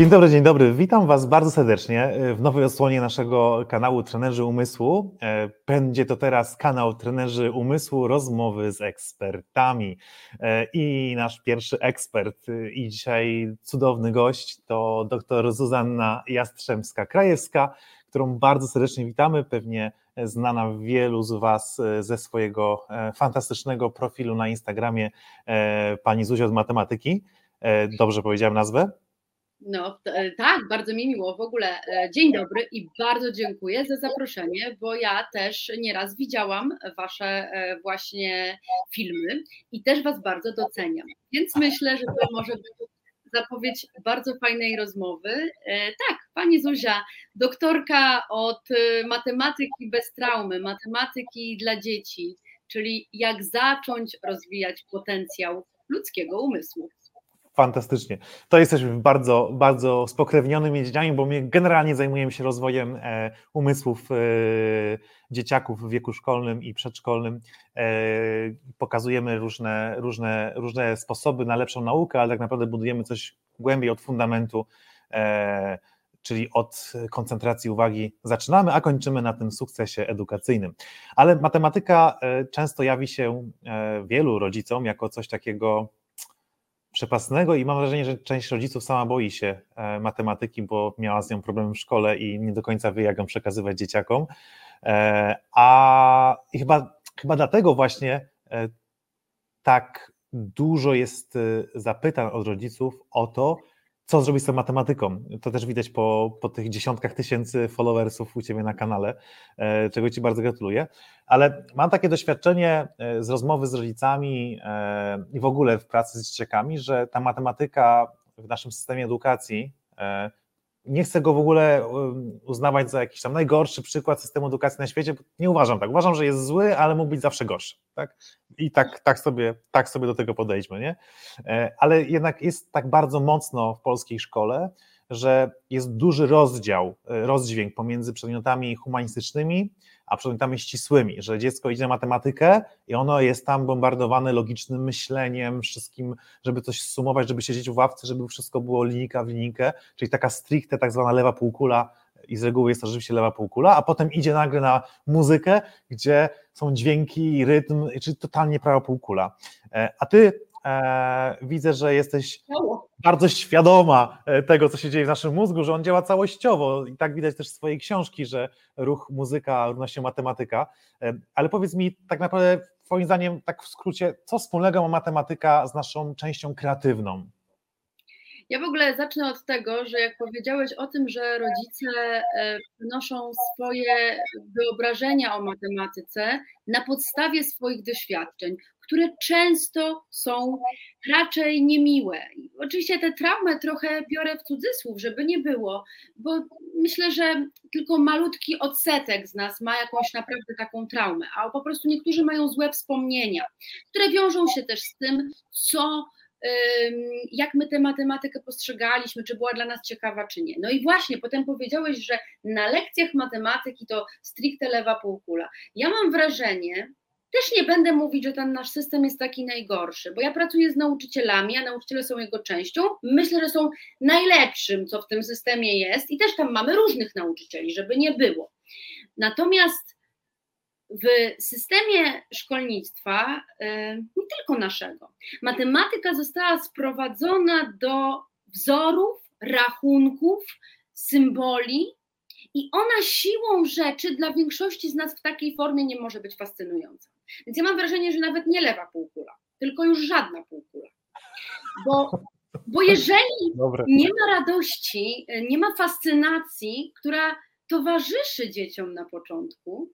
Dzień dobry, dzień dobry. Witam Was bardzo serdecznie w nowej odsłonie naszego kanału Trenerzy Umysłu. E, będzie to teraz kanał Trenerzy Umysłu, rozmowy z ekspertami. E, I nasz pierwszy ekspert e, i dzisiaj cudowny gość to dr Zuzanna Jastrzębska-Krajewska, którą bardzo serdecznie witamy. Pewnie znana wielu z Was ze swojego fantastycznego profilu na Instagramie pani Zuzia od matematyki. Dobrze powiedziałem nazwę? No e, tak, bardzo mi miło. W ogóle e, dzień dobry i bardzo dziękuję za zaproszenie, bo ja też nieraz widziałam Wasze e, właśnie filmy i też Was bardzo doceniam. Więc myślę, że to może być zapowiedź bardzo fajnej rozmowy. Tak, Pani Zuzia, doktorka od matematyki bez traumy, matematyki dla dzieci, czyli jak zacząć rozwijać potencjał ludzkiego umysłu. Fantastycznie. To jesteśmy bardzo, bardzo spokrewnionym dziedzinami, bo my generalnie zajmujemy się rozwojem e, umysłów e, dzieciaków w wieku szkolnym i przedszkolnym. E, pokazujemy różne, różne, różne sposoby na lepszą naukę, ale tak naprawdę budujemy coś głębiej od fundamentu, czyli od koncentracji uwagi zaczynamy, a kończymy na tym sukcesie edukacyjnym. Ale matematyka często jawi się wielu rodzicom jako coś takiego przepasnego i mam wrażenie, że część rodziców sama boi się e, matematyki, bo miała z nią problem w szkole i nie do końca wie, jak ją przekazywać dzieciakom. E, a i chyba, chyba dlatego właśnie e, tak dużo jest zapytań od rodziców o to, co zrobić z tą matematyką. To też widać po, po tych dziesiątkach tysięcy followersów u Ciebie na kanale, e, czego Ci bardzo gratuluję. Ale mam takie doświadczenie e, z rozmowy z rodzicami e, i w ogóle w pracy z dzieciakami, że ta matematyka w naszym systemie edukacji nie chcę go w ogóle uznawać za jakiś tam najgorszy przykład systemu edukacji na świecie. Nie uważam tak. Uważam, że jest zły, ale mógł być zawsze gorszy. Tak? I tak, tak, sobie, tak sobie do tego podejdźmy. Nie? E, ale jednak jest tak bardzo mocno w polskiej szkole, że jest duży rozdział, e, rozdźwięk pomiędzy przedmiotami humanistycznymi a przedmiotami ścisłymi, że dziecko idzie na matematykę i ono jest tam bombardowane logicznym myśleniem, wszystkim, żeby coś sumować, żeby siedzieć w ławce, żeby wszystko było linijka w linijkę, czyli taka stricte tak zwana lewa półkula i z reguły jest to rzeczywiście lewa półkula, a potem idzie nagle na muzykę, gdzie są dźwięki, rytm, czyli totalnie prawa półkula. E, a ty e, widzę, że jesteś bardzo świadoma e, tego, co się dzieje w naszym mózgu, że on działa całościowo i tak widać też z swojej książki, że ruch muzyka równa się matematyka, e, ale powiedz mi tak naprawdę twoim zdaniem, tak w skrócie, co wspólnego ma matematyka z naszą częścią kreatywną? Ja w ogóle zacznę od tego, że jak powiedziałeś o tym, że rodzice e, przenoszą swoje wyobrażenia o matematyce na podstawie swoich doświadczeń, które często są raczej niemiłe. Oczywiście tę traumę trochę biorę w cudzysłów, żeby nie było, bo myślę, że tylko malutki odsetek z nas ma jakąś naprawdę taką traumę, a po prostu niektórzy mają złe wspomnienia, które wiążą się też z tym, co jak my tę matematykę postrzegaliśmy, czy była dla nas ciekawa, czy nie. No i właśnie, potem powiedziałeś, że na lekcjach matematyki to stricte lewa półkula. Ja mam wrażenie, też nie będę mówić, że ten nasz system jest taki najgorszy, bo ja pracuję z nauczycielami, a nauczyciele są jego częścią. Myślę, że są najlepszym, co w tym systemie jest, i też tam mamy różnych nauczycieli, żeby nie było. Natomiast w systemie szkolnictwa, y, nie tylko naszego, matematyka została sprowadzona do wzorów, rachunków, symboli, i ona siłą rzeczy dla większości z nas w takiej formie nie może być fascynująca. Więc ja mam wrażenie, że nawet nie lewa półkula, tylko już żadna półkula. Bo, bo jeżeli Dobre. nie ma radości, nie ma fascynacji, która towarzyszy dzieciom na początku,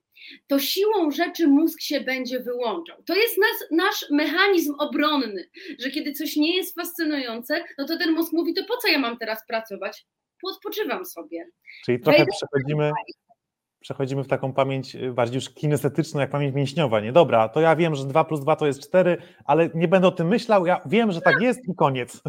to siłą rzeczy mózg się będzie wyłączał. To jest nas, nasz mechanizm obronny, że kiedy coś nie jest fascynujące, no to ten mózg mówi, to po co ja mam teraz pracować? Podpoczywam sobie. Czyli trochę Wejdę przechodzimy, przechodzimy w taką pamięć y, bardziej już kinestetyczną, jak pamięć mięśniowa. Nie, dobra, to ja wiem, że 2 plus 2 to jest 4, ale nie będę o tym myślał, ja wiem, że tak jest i koniec.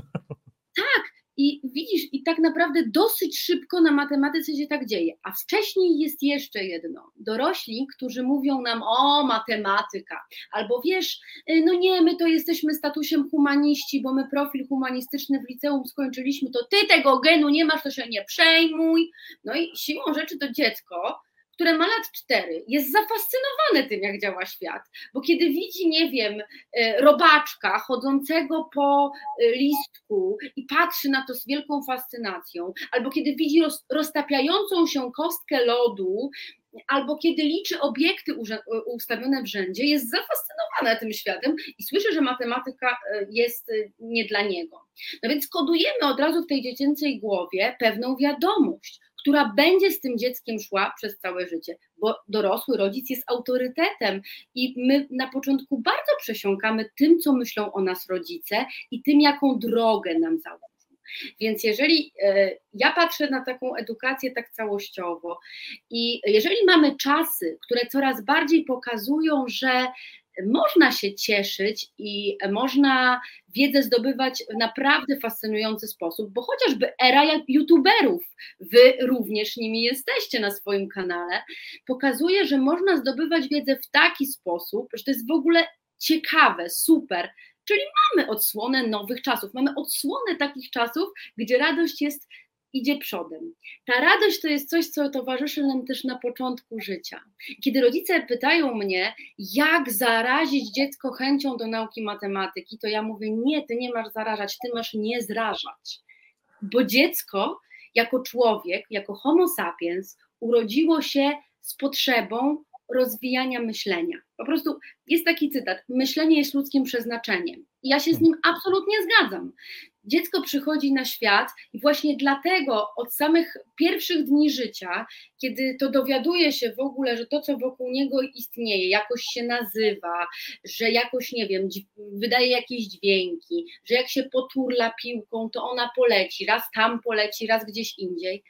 Tak, I widzisz, i tak naprawdę dosyć szybko na matematyce się tak dzieje. A wcześniej jest jeszcze jedno. Dorośli, którzy mówią nam o matematyka, albo wiesz, y, no nie, my to jesteśmy statusem humaniści, bo my profil humanistyczny w liceum skończyliśmy, to ty tego genu nie masz, to się nie przejmuj. No i siłą rzeczy to dziecko które ma lat cztery, jest zafascynowane tym, jak działa świat, bo kiedy widzi, nie wiem, e, robaczka chodzącego po e, listku i patrzy na to z wielką fascynacją, albo kiedy widzi roztapiającą się kostkę lodu, albo kiedy liczy obiekty ustawione w rzędzie, jest zafascynowana tym światem i słyszy, że matematyka e, jest nie dla niego. No więc kodujemy od razu w tej dziecięcej głowie pewną wiadomość, która będzie z tym dzieckiem szła przez całe życie, bo dorosły rodzic jest autorytetem i my na początku bardzo przesiąkamy tym, co myślą o nas rodzice i tym, jaką drogę nam założą. Więc jeżeli e, ja patrzę na taką edukację tak całościowo i jeżeli mamy czasy, które coraz bardziej pokazują, że można się cieszyć i można wiedzę zdobywać w naprawdę fascynujący sposób, bo chociażby era youtuberów, wy również nimi jesteście na swoim kanale, pokazuje, że można zdobywać wiedzę w taki sposób, że to jest w ogóle ciekawe, super. Czyli mamy odsłonę nowych czasów, mamy odsłonę takich czasów, gdzie radość jest idzie przodem. Ta radość to jest coś, co towarzyszy nam też na początku życia. Kiedy rodzice pytają mnie, jak zarazić dziecko chęcią do nauki matematyki, to ja mówię: Nie, ty nie masz zarażać, ty masz nie zrażać. Bo dziecko, jako człowiek, jako Homo sapiens, urodziło się z potrzebą rozwijania myślenia. Po prostu jest taki cytat: myślenie jest ludzkim przeznaczeniem. I ja się z nim absolutnie zgadzam. Dziecko przychodzi na świat i właśnie dlatego od samych pierwszych dni życia, kiedy to dowiaduje się w ogóle, że to, co wokół niego istnieje, jakoś się nazywa, że jakoś, nie wiem, wydaje jakieś dźwięki, że jak się poturla piłką, to ona poleci, raz tam poleci, raz gdzieś indziej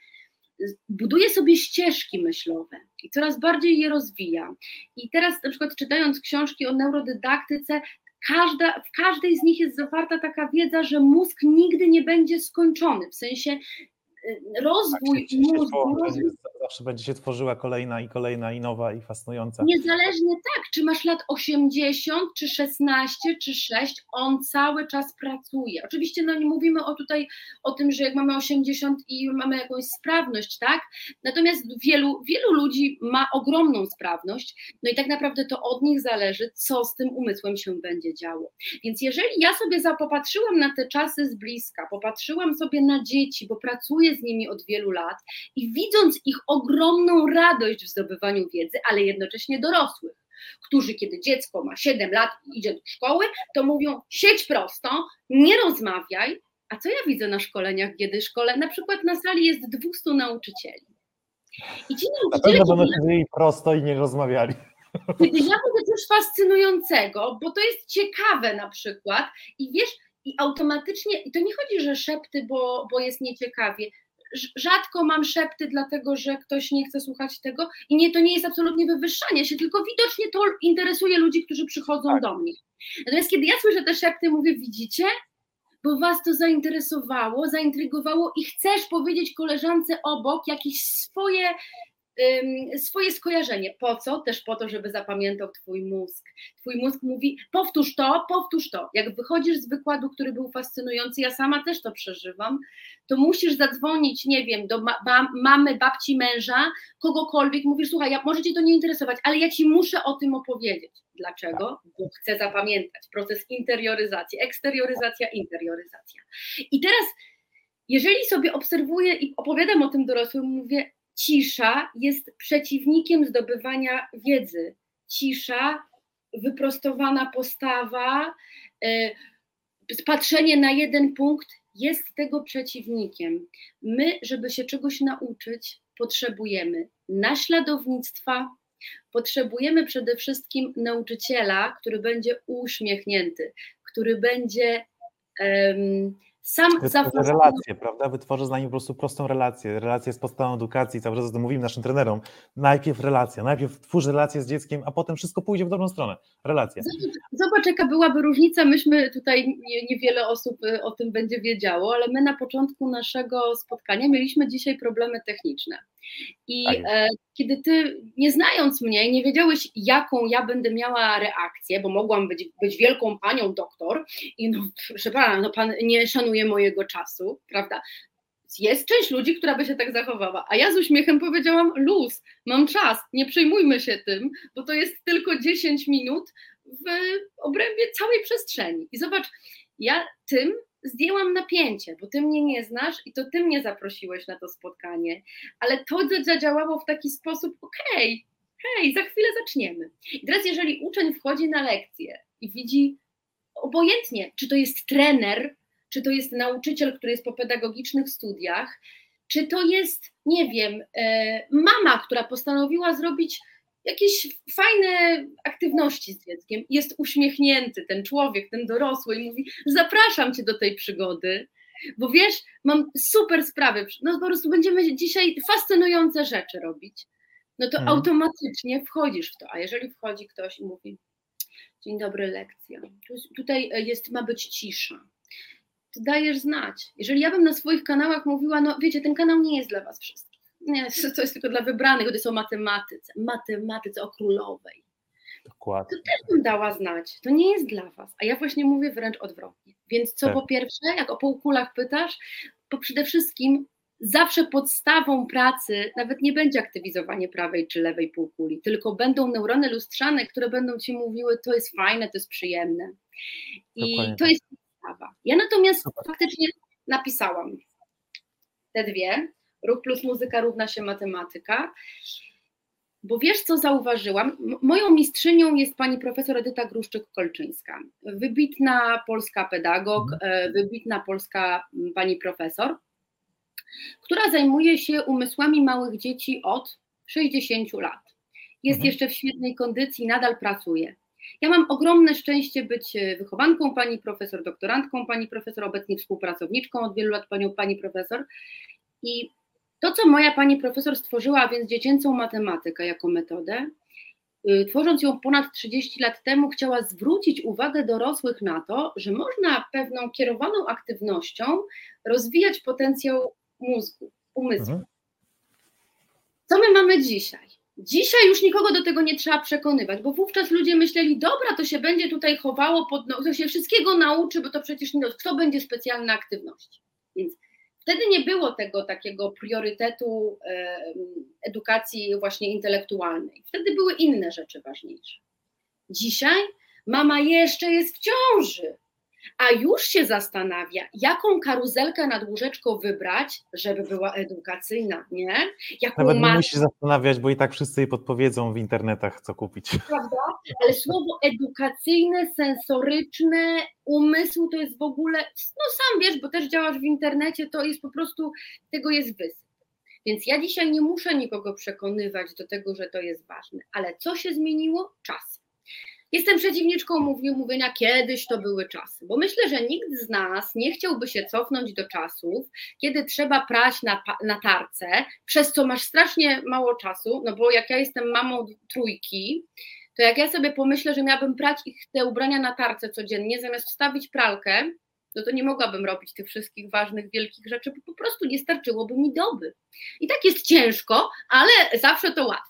buduje sobie ścieżki myślowe i coraz bardziej je rozwija. I teraz na przykład czytając książki o neurodydaktyce, każda, w każdej z nich jest zawarta taka wiedza, że mózg nigdy nie będzie skończony, w sensie y, rozwój tak, mózgu. Rozwój... Zawsze będzie się tworzyła kolejna i kolejna i nowa i fascynująca. Niezależnie tak, czy masz lat 80, czy 16, czy 6, on cały czas pracuje. Oczywiście no nie mówimy o tutaj o tym, że jak mamy 80 i mamy jakąś sprawność, tak? Natomiast wielu, wielu ludzi ma ogromną sprawność, no i tak naprawdę to od nich zależy, co z tym umysłem się będzie działo. Więc jeżeli ja sobie popatrzyłam na te czasy z bliska, popatrzyłam sobie na dzieci, bo pracuję z nimi od wielu lat i widząc ich ogromną radość w zdobywaniu wiedzy, ale jednocześnie dorosłych, którzy kiedy dziecko ma 7 lat i idzie do szkoły, to mówią siedź prosto, nie rozmawiaj, a co ja widzę na szkoleniach, kiedy szkole, na przykład na sali jest 200 nauczycieli. I ci nauczyciele... Na pewno będą prosto i nie rozmawiali. Kiedy ja widzę coś fascynującego, bo to jest ciekawe na przykład i wiesz, i automatycznie, i to nie chodzi, że szepty, bo, bo jest nieciekawie, rzadko mam szepty, dlatego że ktoś nie chce słuchać tego i nie, to nie jest absolutnie wywyższanie się, tylko widocznie to interesuje ludzi, którzy przychodzą tak. do mnie. Natomiast kiedy ja słyszę te szepty, mówię, widzicie, bo was to zainteresowało, zaintrygowało i chcesz powiedzieć koleżance obok jakieś swoje swoje skojarzenie. Po co? Też po to, żeby zapamiętał Twój mózg. Twój mózg mówi, powtórz to, powtórz to. Jak wychodzisz z wykładu, który był fascynujący, ja sama też to przeżywam, to musisz zadzwonić, nie wiem, do ma mamy, babci, męża, kogokolwiek, mówisz, słuchaj, ja, może Cię to nie interesować, ale ja Ci muszę o tym opowiedzieć. Dlaczego? Bo chcę zapamiętać. Proces interioryzacji, eksterioryzacja, interioryzacja. I teraz, jeżeli sobie obserwuję i opowiadam o tym dorosłym, mówię, cisza jest przeciwnikiem zdobywania wiedzy. Cisza, wyprostowana postawa, e, patrzenie na jeden punkt jest tego przeciwnikiem. My, żeby się czegoś nauczyć, potrzebujemy naśladownictwa, potrzebujemy przede wszystkim nauczyciela, który będzie uśmiechnięty, który będzie um, Sam Wytworzę relację, prawda? Wytworzę z nami po prostu prostą relację. Relacja jest podstawą edukacji, cały czas o tym mówimy naszym trenerom. Najpierw relacja, najpierw twórz relację z dzieckiem, a potem wszystko pójdzie w dobrą stronę. Relacja. Zobacz, jaka byłaby różnica. Myśmy tutaj, niewiele osób y, o tym będzie wiedziało, ale my na początku naszego spotkania mieliśmy dzisiaj problemy techniczne. I tak e, kiedy ty, nie znając mnie, nie wiedziałeś, jaką ja będę miała reakcję, bo mogłam być, być wielką panią doktor i no, proszę pana, no pan nie szanuje mojego czasu, prawda? Jest część ludzi, która by się tak zachowała, a ja z uśmiechem powiedziałam: luz, mam czas, nie przejmujmy się tym, bo to jest tylko 10 minut w obrębie całej przestrzeni. I zobacz, ja tym zdjęłam napięcie, bo ty mnie nie znasz i to ty mnie zaprosiłeś na to spotkanie, ale to zadziałało w taki sposób, okej, okay, hej, za chwilę zaczniemy. I teraz jeżeli uczeń wchodzi na lekcję i widzi obojętnie, czy to jest trener, czy to jest nauczyciel, który jest po pedagogicznych studiach, czy to jest, nie wiem, e, mama, która postanowiła zrobić jakieś fajne aktywności z dzieckiem, jest uśmiechnięty ten człowiek, ten dorosły i mówi: Zapraszam cię do tej przygody, bo wiesz, mam super sprawy, no po prostu będziemy dzisiaj fascynujące rzeczy robić. No to hmm. automatycznie wchodzisz w to. A jeżeli wchodzi ktoś i mówi: Dzień dobry, lekcja. Tutaj e, jest, ma być cisza. To dajesz znać. Jeżeli ja bym na swoich kanałach mówiła, no wiecie, ten kanał nie jest dla was wszystkich nie, to jest tylko dla wybranych, to jest o matematyce, matematyce o królowej. Dokładnie. To też bym dała znać. To nie jest dla was. A ja właśnie mówię wręcz odwrotnie. Więc co tak. po pierwsze, jak o półkulach pytasz, to przede wszystkim zawsze podstawą pracy nawet nie będzie aktywizowanie prawej czy lewej półkuli, tylko będą neurony lustrzane, które będą ci mówiły, to jest fajne, to jest przyjemne. I Dokładnie. to tak. jest podstawa. Ja natomiast Super. faktycznie napisałam te dwie, Ruch plus muzyka równa się matematyka. Bo wiesz, co zauważyłam? Moją mistrzynią jest pani profesor Edyta Gruszczyk-Kolczyńska. Wybitna polska pedagog, mhm. e, wybitna polska pani profesor, która zajmuje się umysłami małych dzieci od 60 lat. Jest mhm. jeszcze w świetnej kondycji, nadal pracuje. Ja mam ogromne szczęście być wychowanką pani profesor, doktorantką pani profesor, obecnie współpracowniczką od wielu lat panią pani profesor. I to, co moja pani profesor stworzyła, a więc dziecięcą matematykę jako metodę, y, tworząc ją ponad 30 lat temu, chciała zwrócić uwagę dorosłych na to, że można pewną kierowaną aktywnością rozwijać potencjał mózgu, umysłu. Mhm. Co my mamy dzisiaj? Dzisiaj już nikogo do tego nie trzeba przekonywać, bo wówczas ludzie myśleli, dobra, to się będzie tutaj chowało, pod, no, to się wszystkiego nauczy, bo to przecież nie, kto będzie specjalna aktywność. Więc Wtedy nie było tego takiego priorytetu edukacji właśnie intelektualnej. Wtedy były inne rzeczy ważniejsze. Dzisiaj mama jeszcze jest w ciąży a już się zastanawia, jaką karuzelkę nad łóżeczką wybrać, żeby była edukacyjna, nie? Jaką Nawet nie musi zastanawiać, bo i tak wszyscy jej podpowiedzą w internetach, co kupić. Prawda? Ale słowo edukacyjne, sensoryczne, umysł to jest w ogóle, no sam wiesz, bo też działasz w internecie, to jest po prostu, tego jest wysyp. Więc ja dzisiaj nie muszę nikogo przekonywać do tego, że to jest ważne. Ale co się zmieniło? Czas. Jestem przeciwniczką mówienia, kiedyś to były czasy, bo myślę, że nikt z nas nie chciałby się cofnąć do czasów, kiedy trzeba prać na, na tarce, przez co masz strasznie mało czasu, no bo jak ja jestem mamą trójki, to jak ja sobie pomyślę, że miałabym prać ich te ubrania na tarce codziennie, zamiast wstawić pralkę, no to nie mogłabym robić tych wszystkich ważnych, wielkich rzeczy, bo po prostu nie starczyłoby mi doby. I tak jest ciężko, ale zawsze to łatwiej.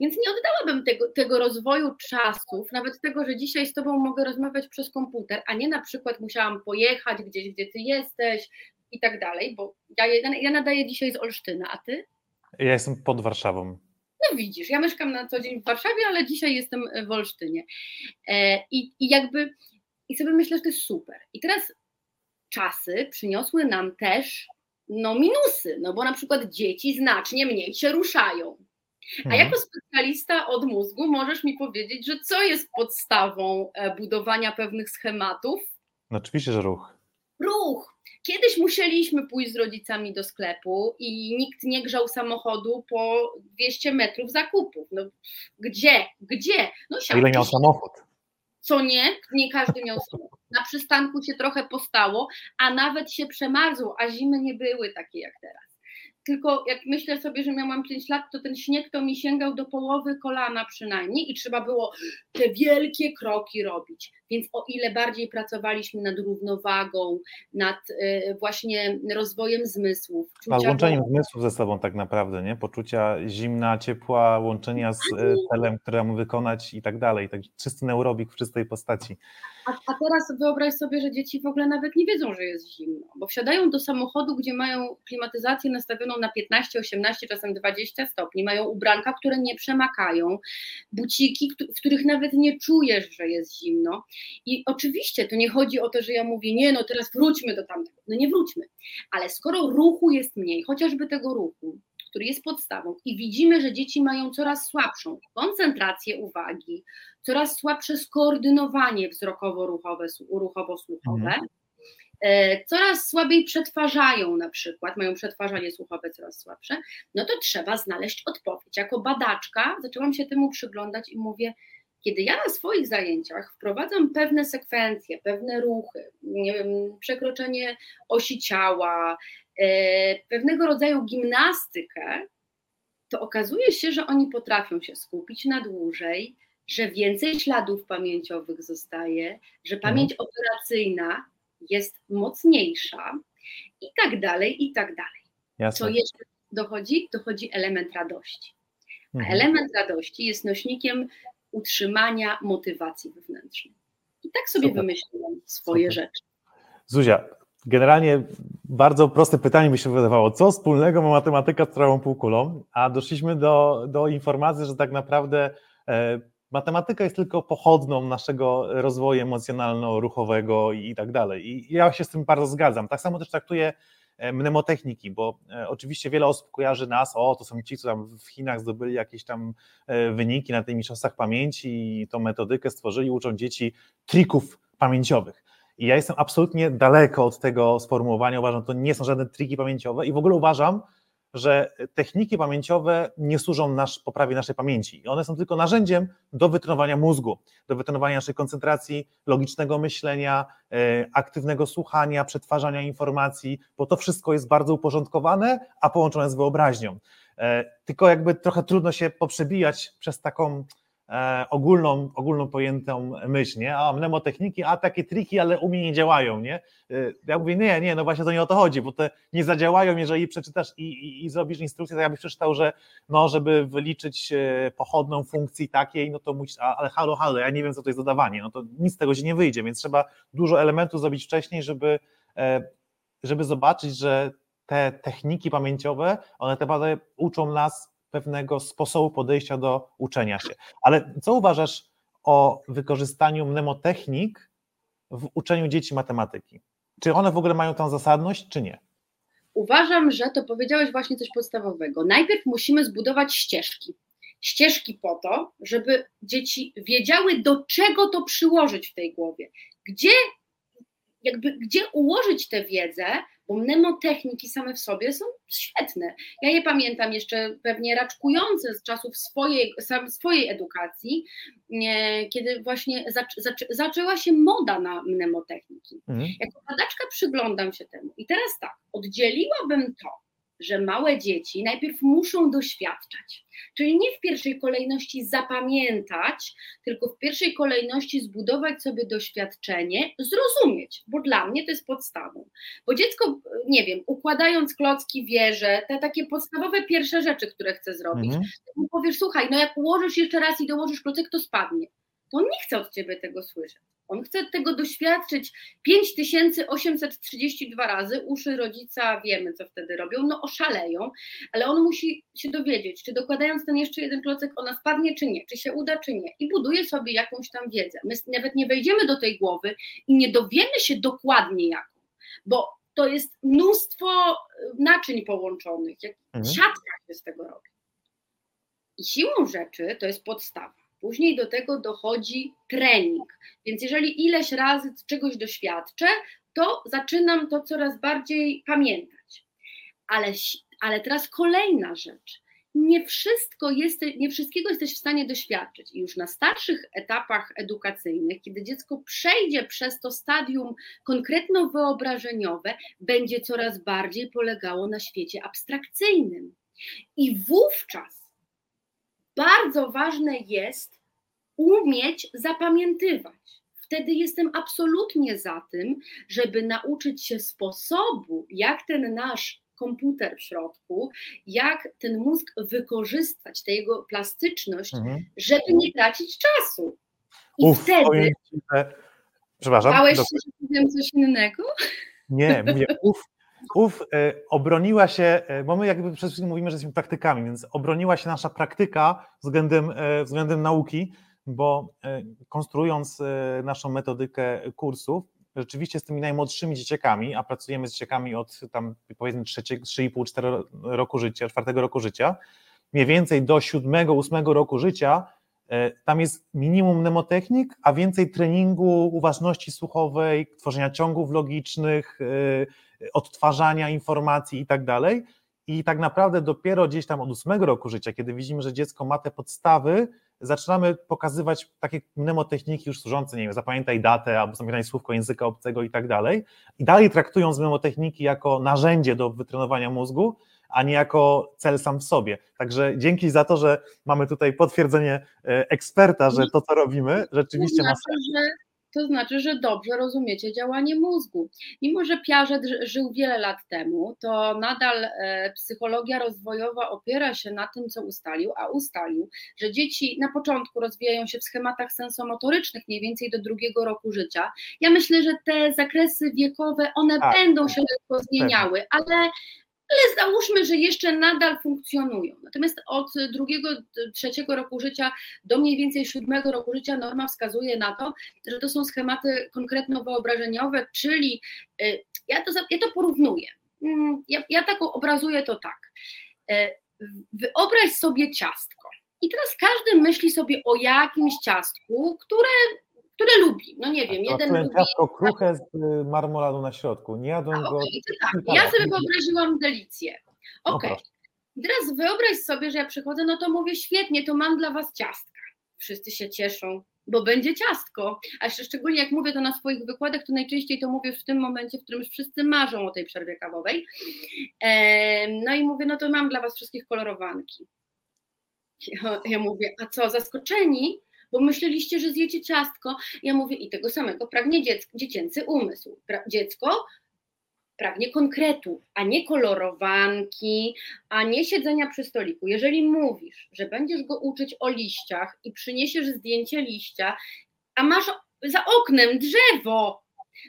Więc nie oddałabym tego, tego rozwoju czasów, nawet tego, że dzisiaj z Tobą mogę rozmawiać przez komputer, a nie na przykład musiałam pojechać gdzieś, gdzie Ty jesteś i tak dalej, bo ja, ja nadaję dzisiaj z Olsztyna, a Ty? Ja jestem pod Warszawą. No widzisz, ja mieszkam na co dzień w Warszawie, ale dzisiaj jestem w Olsztynie. E, i, I jakby, i sobie myślę, że to jest super. I teraz czasy przyniosły nam też no minusy, no bo na przykład dzieci znacznie mniej się ruszają. A mhm. jako specjalista od mózgu możesz mi powiedzieć, że co jest podstawą e, budowania pewnych schematów? No oczywiście, że ruch. Ruch. Kiedyś musieliśmy pójść z rodzicami do sklepu i nikt nie grzał samochodu po 200 metrów zakupów. No, gdzie? Gdzie? No, A ile miał samochód? Co nie? Nie każdy miał samochód. na przystanku się trochę postało, a nawet się przemarzło, a zimy nie były takie jak teraz tylko jak myślę sobie, że miałam 5 lat, to ten śnieg to mi sięgał do połowy kolana przynajmniej i trzeba było te wielkie kroki robić. Więc o ile bardziej pracowaliśmy nad równowagą, nad y, właśnie rozwojem zmysłów. A łączeniem zmysłów ze sobą tak naprawdę, nie? Poczucia zimna, ciepła, łączenia z y, celem, które mamy wykonać i tak dalej. Tak czysty neurobik w czystej postaci. A, a, teraz wyobraź sobie, że dzieci w ogóle nawet nie wiedzą, że jest zimno, bo wsiadają do samochodu, gdzie mają klimatyzację nastawioną na 15, 18, czasem 20 stopni, mają ubranka, które nie przemakają, buciki, w których nawet nie czujesz, że jest zimno. I oczywiście to nie chodzi o to, że ja mówię, nie, no teraz wróćmy do tamtego. No nie wróćmy, ale skoro ruchu jest mniej, chociażby tego ruchu, który jest podstawą, i widzimy, że dzieci mają coraz słabszą koncentrację uwagi, coraz słabsze skoordynowanie wzrokowo-ruchowe, ruchowo-słuchowe, mhm. E, coraz słabiej przetwarzają na przykład, mają przetwarzanie słuchowe coraz słabsze, no to trzeba znaleźć odpowiedź. Jako badaczka zaczęłam się temu przyglądać i mówię, kiedy ja na swoich zajęciach wprowadzam pewne sekwencje, pewne ruchy, wiem, przekroczenie osi ciała, pewnego rodzaju gimnastykę, to okazuje się, że oni potrafią się skupić na dłużej, że więcej śladów pamięciowych zostaje, że mhm. pamięć operacyjna jest mocniejsza i tak dalej, i tak dalej. Jasne. Co jeszcze dochodzi? Dochodzi element radości. A mhm. element radości jest nośnikiem utrzymania motywacji wewnętrznej. I tak sobie Super. wymyśliłam swoje Super. rzeczy. Zuzia, generalnie bardzo proste pytanie mi się wydawało, co wspólnego ma matematyka z trawą półkulą, a doszliśmy do, do informacji, że tak naprawdę e, matematyka jest tylko pochodną naszego rozwoju emocjonalno-ruchowego i tak dalej. I ja się z tym bardzo zgadzam. Tak samo też traktuję E, mnemotechniki, bo e, oczywiście wiele osób kojarzy nas, o to są ci, co tam w Chinach zdobyli jakieś tam e, wyniki na tych mistrzostwach pamięci i tą metodykę stworzyli, uczą dzieci trików pamięciowych. I ja jestem absolutnie daleko od tego sformułowania, uważam, że to nie są żadne triki pamięciowe i w ogóle uważam, że techniki pamięciowe nie służą nasz, poprawie naszej pamięci. One są tylko narzędziem do wytrenowania mózgu, do wytrenowania naszej koncentracji, logicznego myślenia, e, aktywnego słuchania, przetwarzania informacji, bo to wszystko jest bardzo uporządkowane, a połączone z wyobraźnią. E, tylko jakby trochę trudno się poprzebijać przez taką ogólną, ogólną pojętą myśl, nie? A mnemotechniki, a takie triki, ale u mnie nie działają, nie? E, ja mówię, nie, nie, no właśnie to nie o to chodzi, bo te nie zadziałają, jeżeli przeczytasz i, i, i zrobisz instrukcję, to ja byś przeczytał, że no, żeby wyliczyć e, pochodną funkcji takiej, no to musisz, ale halo, halo, ja nie wiem, co to jest dodawanie, no to nic z tego się nie wyjdzie, więc trzeba dużo elementów zrobić wcześniej, żeby, żeby zobaczyć, że te techniki pamięciowe, one te uczą nas pewnego sposobu podejścia do uczenia się. Ale co uważasz o wykorzystaniu mnemotechnik w uczeniu dzieci matematyki? Czy one w ogóle mają tą zasadność, czy nie? Uważam, że to powiedziałeś właśnie coś podstawowego. Najpierw musimy zbudować ścieżki. Ścieżki po to, żeby dzieci wiedziały, do czego to przyłożyć w tej głowie. Gdzie, jakby, gdzie ułożyć tę wiedzę, bo mnemotechniki same w sobie są świetne. Ja je pamiętam jeszcze pewnie raczkujące z czasów swojej, swojej edukacji, kiedy właśnie zaczę, zaczęła się moda na mnemotechniki. Mhm. Jako badaczka przyglądam się temu. I teraz tak, oddzieliłabym to że małe dzieci najpierw muszą doświadczać, czyli nie w pierwszej kolejności zapamiętać, tylko w pierwszej kolejności zbudować sobie doświadczenie, zrozumieć, bo dla mnie to jest podstawą. Bo dziecko, nie wiem, układając klocki wieże, te takie podstawowe pierwsze rzeczy, które chce zrobić, mhm. to powiesz, słuchaj, no jak ułożysz jeszcze raz i dołożysz klocek, to spadnie. To on nie chce od ciebie tego słyszeć. On chce tego doświadczyć 5832 razy. Uszy rodzica wiemy, co wtedy robią, no oszaleją, ale on musi się dowiedzieć, czy dokładając ten jeszcze jeden klocek, ona spadnie, czy nie, czy się uda, czy nie. I buduje sobie jakąś tam wiedzę. My nawet nie wejdziemy do tej głowy i nie dowiemy się dokładnie jaką, bo to jest mnóstwo naczyń połączonych, jak mhm. siatka się z tego robi. I siłą rzeczy to jest podstawa. Później do tego dochodzi trening. Więc jeżeli ileś razy czegoś doświadczę, to zaczynam to coraz bardziej pamiętać. Ale, ale teraz kolejna rzecz. nie wszystko jest, nie wszystkiego jesteś w stanie doświadczyć. I już na starszych etapach edukacyjnych, kiedy dziecko przejdzie przez to stadium konkretno wyobrażeniowe, będzie coraz bardziej polegało na świecie abstrakcyjnym. I wówczas bardzo ważne jest umieć zapamiętywać. Wtedy jestem absolutnie za tym, żeby nauczyć się sposobu, jak ten nasz komputer w środku, jak ten mózg wykorzystać, tę jego plastyczność, mhm. żeby nie tracić czasu. I Uf, wtedy. Przepraszam. Bałeś się, że powiem coś innego? Nie, mówię, uf, uf e, obroniła się, e, bo my jakby przede wszystkim mówimy, że jesteśmy praktykami, więc obroniła się nasza praktyka względem, e, względem nauki, bo konstruując naszą metodykę kursów, rzeczywiście z tymi najmłodszymi dzieciakami, a pracujemy z dzieciakami od tam powiedzmy 3,5-4 roku życia, 4 roku życia, mniej więcej do 7-8 roku życia, tam jest minimum mnemotechnik, a więcej treningu uważności słuchowej, tworzenia ciągów logicznych, odtwarzania informacji i tak dalej. I tak naprawdę dopiero gdzieś tam od 8 roku życia, kiedy widzimy, że dziecko ma te podstawy, zaczynamy pokazywać takie mnemotechniki już służące, nie wiem, zapamiętaj datę albo zapamiętaj słówko języka obcego i tak dalej. I dalej traktując mnemotechniki jako narzędzie do wytrenowania mózgu, a nie jako cel sam w sobie. Także dzięki za to, że mamy tutaj potwierdzenie e, eksperta, że to, co robimy, rzeczywiście ma sens to znaczy, że dobrze rozumiecie działanie mózgu. Mimo, że Piaget żył wiele lat temu, to nadal e, psychologia rozwojowa opiera się na tym, co ustalił, a ustalił, że dzieci na początku rozwijają się w schematach sensomotorycznych mniej więcej do drugiego roku życia. Ja myślę, że te zakresy wiekowe, one tak. będą się lekko zmieniały, ale ale załóżmy, że jeszcze nadal funkcjonują. Natomiast od drugiego, trzeciego roku życia do mniej więcej siódmego roku życia norma wskazuje na to, że to są schematy konkretno wyobrażeniowe, czyli y, ja to, ja to porównuję. Mm, ja, ja tak obrazuję to tak. Y, wyobraź sobie ciastko. I teraz każdy myśli sobie o jakimś ciastku, które które lubi. No nie wiem, jeden lubi... ciastko kruche z y, marmoladą na środku. Nie jadłem go... Okay, tak. Ja sobie wyobraziłam delicję. Okej. Okay. Teraz wyobraź sobie, że ja przychodzę, no to mówię świetnie, to mam dla was ciastka. Wszyscy się cieszą, bo będzie ciastko. A jeszcze szczególnie jak mówię to na swoich wykładach, to najczęściej to mówię w tym momencie, w którym już wszyscy marzą o tej przerwie kawowej. No i mówię, no to mam dla was wszystkich kolorowanki. Ja, ja mówię, a co, zaskoczeni? Bo myśleliście, że zjecie ciastko. Ja mówię, i tego samego pragnie dziecko, dziecięcy umysł. Pra, dziecko pragnie konkretu, a nie kolorowanki, a nie siedzenia przy stoliku. Jeżeli mówisz, że będziesz go uczyć o liściach i przyniesiesz zdjęcie liścia, a masz za oknem drzewo,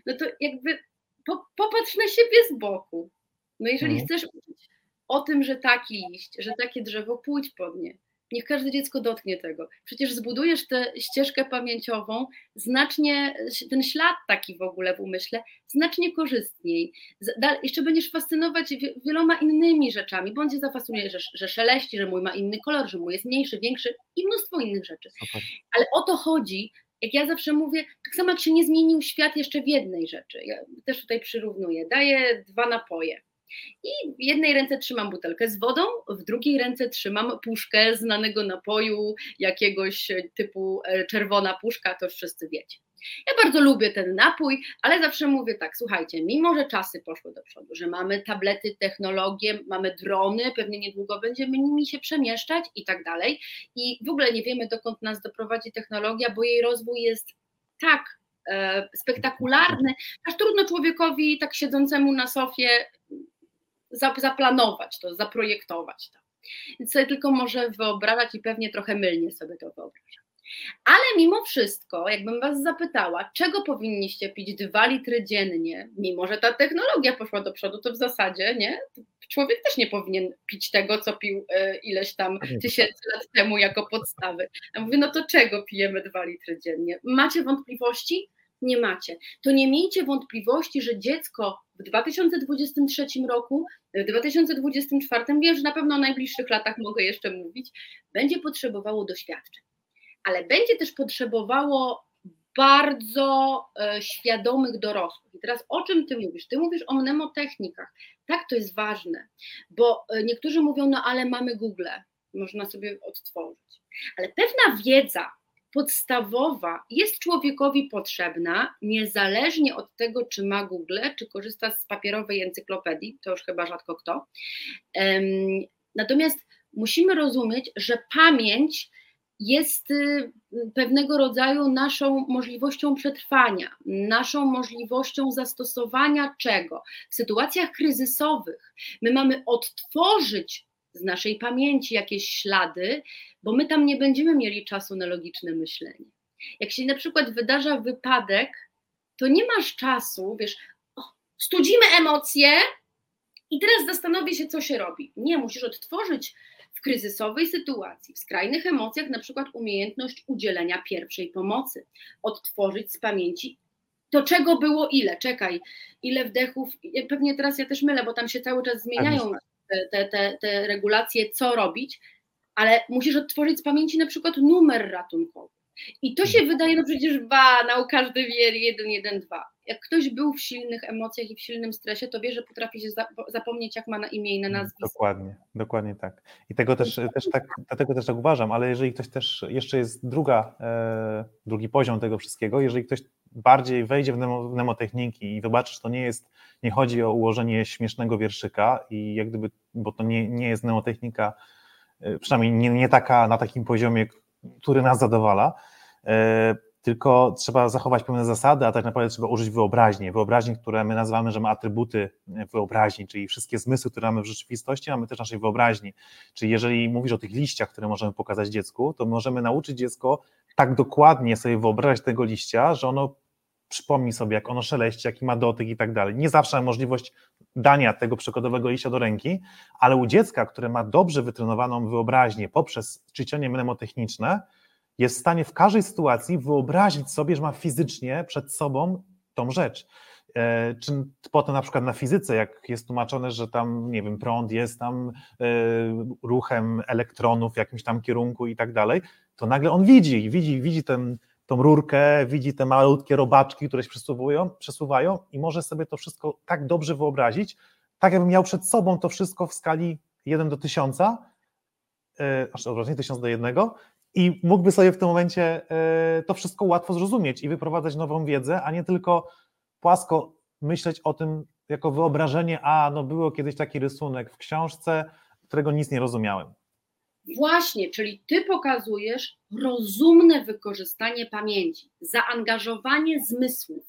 no to jakby po, popatrz na siebie z boku. No jeżeli mhm. chcesz uczyć o tym, że taki liść, że takie drzewo, pójdź pod nie. Niech każde dziecko dotknie tego. Przecież zbudujesz tę ścieżkę pamięciową znacznie, ten ślad taki w ogóle w umyśle, znacznie korzystniej. Jeszcze będziesz fascynować wieloma innymi rzeczami, bądź zafascynuje, że, że szeleści, że mój ma inny kolor, że mój jest mniejszy, większy i mnóstwo innych rzeczy. Ale o to chodzi, jak ja zawsze mówię, tak samo jak się nie zmienił świat jeszcze w jednej rzeczy. Ja też tutaj przyrównuję. Daję dwa napoje i w jednej ręce trzymam butelkę z wodą, w drugiej ręce trzymam puszkę znanego napoju, jakiegoś typu e, czerwona puszka, to już wszyscy wiecie. Ja bardzo lubię ten napój, ale zawsze mówię tak, słuchajcie, mimo że czasy poszły do przodu, że mamy tablety, technologie, mamy drony, pewnie niedługo będziemy nimi się przemieszczać i tak dalej. I w ogóle nie wiemy, dokąd nas doprowadzi technologia, bo jej rozwój jest tak e, spektakularny, aż trudno człowiekowi tak siedzącemu na sofie zaplanować to, zaprojektować to. Więc sobie tylko może wyobrażać i pewnie trochę mylnie sobie to wyobrażam. Ale mimo wszystko, jakbym Was zapytała, czego powinniście pić dwa litry dziennie, mimo że ta technologia poszła do przodu, to w zasadzie nie, człowiek też nie powinien pić tego, co pił e, ileś tam tysięcy lat temu jako podstawy. Ja mówię, no to czego pijemy dwa litry dziennie? Macie wątpliwości? Nie macie. To nie miejcie wątpliwości, że dziecko w 2023 roku, w 2024, wiem, że na pewno o najbliższych latach mogę jeszcze mówić, będzie potrzebowało doświadczeń, ale będzie też potrzebowało bardzo e, świadomych dorosłych. I teraz o czym ty mówisz? Ty mówisz o mnemotechnikach. Tak, to jest ważne, bo e, niektórzy mówią, no ale mamy Google. można sobie odtworzyć. Ale pewna wiedza podstawowa jest człowiekowi potrzebna, niezależnie od tego, czy ma Google, czy korzysta z papierowej encyklopedii, to już chyba rzadko kto. Natomiast musimy rozumieć, że pamięć jest y, pewnego rodzaju naszą możliwością przetrwania, naszą możliwością zastosowania czego? W sytuacjach kryzysowych my mamy odtworzyć z naszej pamięci jakieś ślady, bo my tam nie będziemy mieli czasu na logiczne myślenie. Jak się na przykład wydarza wypadek, to nie masz czasu, wiesz, o, studzimy emocje i teraz zastanowię się, co się robi. Nie, musisz odtworzyć w kryzysowej sytuacji, w skrajnych emocjach, na przykład umiejętność udzielenia pierwszej pomocy, odtworzyć z pamięci to czego było ile, czekaj, ile wdechów, pewnie teraz ja też mylę, bo tam się cały czas zmieniają te, te, te regulacje, co robić, ale musisz odtworzyć z pamięci na przykład numer ratunkowy. I to się wydaje, no przecież banał, każdy wie, jeden, jeden, dwa. Jak ktoś był w silnych emocjach i w silnym stresie, to wie, że potrafi się zapomnieć, jak ma na imię i na nazwisko. Dokładnie, dokładnie tak. I tego też, też tak, dlatego też tak uważam, ale jeżeli ktoś też, jeszcze jest druga, e, drugi poziom tego wszystkiego, jeżeli ktoś bardziej wejdzie w mnemotechniki i zobaczy, że to nie jest, nie chodzi o ułożenie śmiesznego wierszyka i jak gdyby, bo to nie, nie jest mnemotechnika, e, przynajmniej nie, nie taka na takim poziomie, który nas zadowala, e, tylko trzeba zachować pewne zasady, a tak naprawdę trzeba użyć wyobraźni. Wyobraźni, które my nazywamy, że ma atrybuty wyobraźni, czyli wszystkie zmysły, które mamy w rzeczywistości, mamy też naszej wyobraźni. Czyli jeżeli mówisz o tych liściach, które możemy pokazać dziecku, to możemy nauczyć dziecko tak dokładnie sobie wyobrażać tego liścia, że ono przypomni sobie, jak ono szeleści, jaki ma dotyk i tak dalej. Nie zawsze ma możliwość dania tego przykładowego liścia do ręki, ale u dziecka, które ma dobrze wytrenowaną wyobraźnię poprzez ćwiczenie mnemotechniczne, jest w stanie w każdej sytuacji wyobrazić sobie, że ma fizycznie przed sobą tą rzecz. E, czy potem na przykład na fizyce, jak jest tłumaczone, że tam, nie wiem, prąd jest tam e, ruchem elektronów w jakimś tam kierunku i tak dalej, to nagle on widzi, widzi, widzi ten, tą rurkę, widzi te malutkie robaczki, które się przesuwają, przesuwają i może sobie to wszystko tak dobrze wyobrazić, tak jakby miał przed sobą to wszystko w skali 1 do 1000, aż odwrotnie 1000 do 1 i mógłby sobie w tym momencie e, to wszystko łatwo zrozumieć i wyprowadzać nową wiedzę, a nie tylko płasko myśleć o tym jako wyobrażenie, a no było kiedyś taki rysunek w książce, którego nic nie rozumiałem. Właśnie, czyli ty pokazujesz rozumne wykorzystanie pamięci, zaangażowanie zmysłów.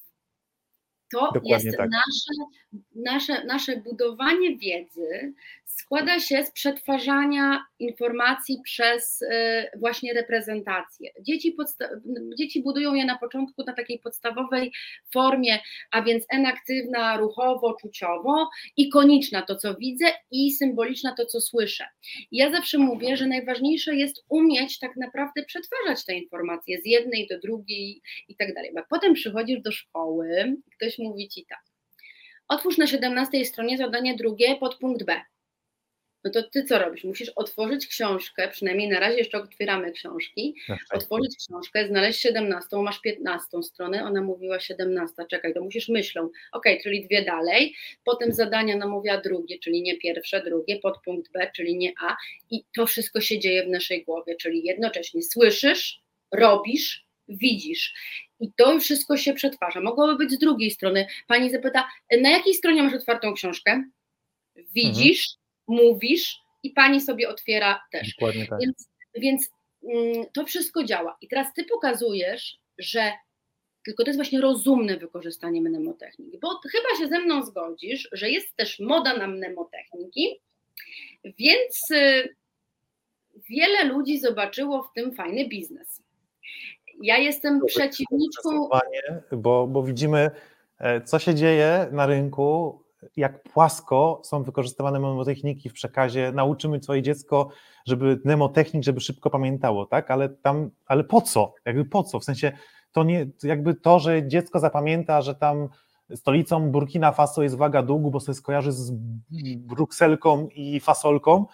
To Dokładnie jest tak. nasze, nasze, nasze budowanie wiedzy składa się z przetwarzania informacji przez e, właśnie reprezentację. Dzieci, dzieci budują je na początku na takiej podstawowej formie, a więc enaktywna, ruchowo, czuciowo, ikoniczna to, co widzę i symboliczna to, co słyszę. ja zawsze mówię, że najważniejsze jest umieć tak naprawdę przetwarzać te informacje z jednej do drugiej i tak dalej. Potem przychodzisz do szkoły, ktoś mówi ci tak. Otwórz na 17 stronie zadanie drugie pod punkt B no to ty co robisz? Musisz otworzyć książkę, przynajmniej na razie jeszcze otwieramy książki, otworzyć książkę, znaleźć 17, masz 15 stronę, ona mówiła 17, czekaj, to musisz myślą, ok, czyli dwie dalej, potem zadania namówiła drugie, czyli nie pierwsze, drugie, podpunkt B, czyli nie A i to wszystko się dzieje w naszej głowie, czyli jednocześnie słyszysz, robisz, widzisz. I to wszystko się przetwarza. Mogłoby być z drugiej strony. Pani zapyta, na jakiej stronie masz otwartą książkę? Widzisz, mhm mówisz i pani sobie otwiera też. Dokładnie tak. Więc, więc mm, to wszystko działa. I teraz ty pokazujesz, że tylko to jest właśnie rozumne wykorzystanie mnemotechniki, bo chyba się ze mną zgodzisz, że jest też moda na mnemotechniki, więc y, wiele ludzi zobaczyło w tym fajny biznes. Ja jestem przeciwniczką. Bo, bo widzimy, e, co się dzieje na rynku jak płasko są wykorzystywane mnemotechniki w przekazie, nauczymy swoje dziecko, żeby mnemotechnik, żeby szybko pamiętało, tak? Ale tam, ale po co? Jakby po co? W sensie to nie, jakby to, że dziecko zapamięta, że tam stolicą Burkina Faso jest Wagadugu, bo sobie skojarzy z brukselką i fasolką,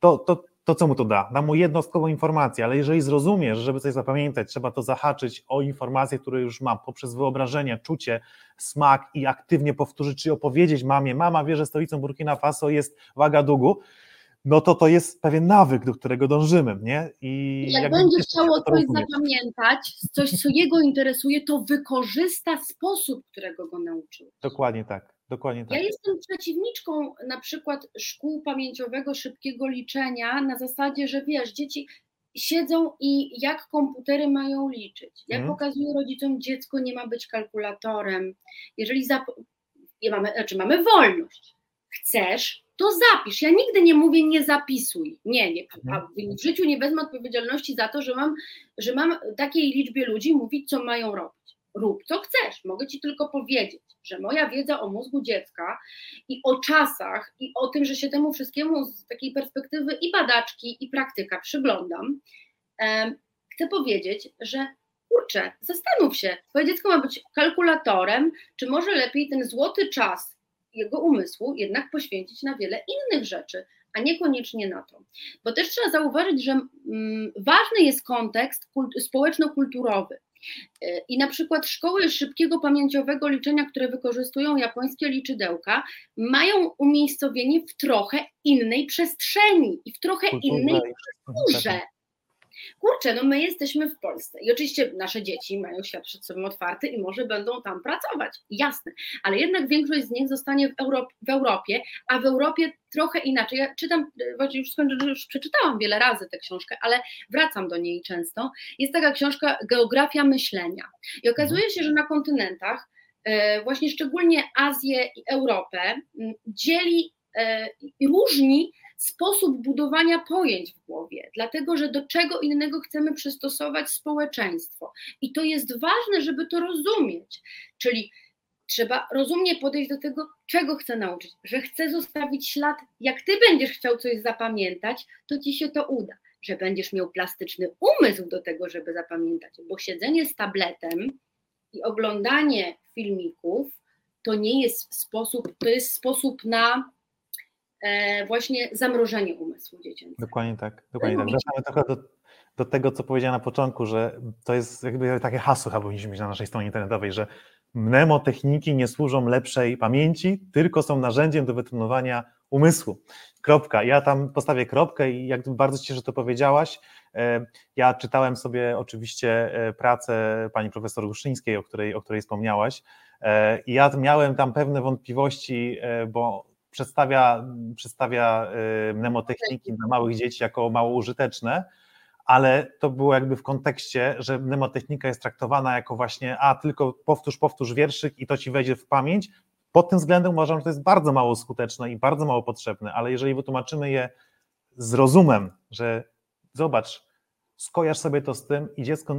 to, to, to co mu to da? Da mu jednostkową informację, ale jeżeli zrozumie, że żeby coś zapamiętać, trzeba to zahaczyć o informacje, które już ma poprzez wyobrażenie, czucie, smak i aktywnie powtórzyć, czy opowiedzieć mamie, mama wie, że stolicą Burkina Faso jest Wagadugu, no to to jest pewien nawyk, do którego dążymy, nie? I jak, jak będzie chciało coś zapamiętać, coś, co jego interesuje, to wykorzysta sposób, którego go nauczył. Dokładnie tak. Dokładnie tak. Ja jestem przeciwniczką na przykład szkół pamięciowego szybkiego liczenia na zasadzie, że wiesz, dzieci siedzą i jak komputery mają liczyć. Jak hmm. pokazują rodzicom, dziecko nie ma być kalkulatorem. Jeżeli zap- mamy, znaczy mamy wolność, chcesz, to zapisz. Ja nigdy nie mówię nie zapisuj. Nie, nie. Mhm. w życiu nie wezmę odpowiedzialności za to, że mam, że mam takiej liczbie ludzi mówić, co mają robić. Rób co chcesz. Mogę ci tylko powiedzieć, że moja wiedza o mózgu dziecka i o czasach i o tym, że się temu wszystkiemu z takiej perspektywy i badaczki, i praktyka przyglądam, chcę powiedzieć, że kurczę, zastanów się, twoje dziecko ma być kalkulatorem, czy może lepiej ten złoty czas jego umysłu jednak poświęcić na wiele innych rzeczy, a niekoniecznie na to. Bo też trzeba zauważyć, że mm, ważny jest kontekst społeczno-kulturowy. E, I na przykład szkoły szybkiego pamięciowego liczenia, które wykorzystują japońskie liczydełka, mają umiejscowienie w trochę innej przestrzeni i w trochę innej kulturze kurczę, no my jesteśmy w Polsce i oczywiście nasze dzieci mają świat przed sobą otwarty i może będą tam pracować, jasne, ale jednak większość z nich zostanie w, Europ w Europie, a w Europie trochę inaczej. Ja czytam, właśnie już skończę, już przeczytałam wiele razy tę książkę, ale wracam do niej często. Jest taka książka Geografia myślenia i okazuje się, że na kontynentach e, właśnie szczególnie Azję i Europę dzieli e, i różni sposób budowania pojęć w głowie, dlatego że do czego innego chcemy przystosować społeczeństwo. I to jest ważne, żeby to rozumieć. Czyli trzeba rozumnie podejść do tego, czego chcę nauczyć, że chcę zostawić ślad. Jak ty będziesz chciał coś zapamiętać, to ci się to uda. Że będziesz miał plastyczny umysł do tego, żeby zapamiętać, bo siedzenie z tabletem i oglądanie filmików to nie jest sposób, to jest sposób na właśnie zamrożenie umysłu dziecięcego. Dokładnie tak, dokładnie tak. Wracamy trochę do, do tego, co powiedziałem na początku, że to jest jakby takie hasło chyba powinniśmy mieć na naszej stronie internetowej, że mnemotechniki nie służą lepszej pamięci, tylko są narzędziem do wytrenowania umysłu. Kropka. Ja tam postawię kropkę i jak bardzo cieszę, że to powiedziałaś. E, ja czytałem sobie oczywiście e, pracę pani profesor Ruszyńskiej, o której, o której wspomniałaś. I ja miałem tam pewne wątpliwości, bo przedstawia, przedstawia y, mnemotechniki dla małych dzieci jako mało użyteczne, ale to było jakby w kontekście, że mnemotechnika jest traktowana jako właśnie, a tylko powtórz, powtórz wierszyk i to ci wejdzie w pamięć. Pod tym względem uważam, że to jest bardzo mało skuteczne i bardzo mało potrzebne, ale jeżeli wytłumaczymy je z rozumem, że zobacz, skojarz sobie to z tym i dziecko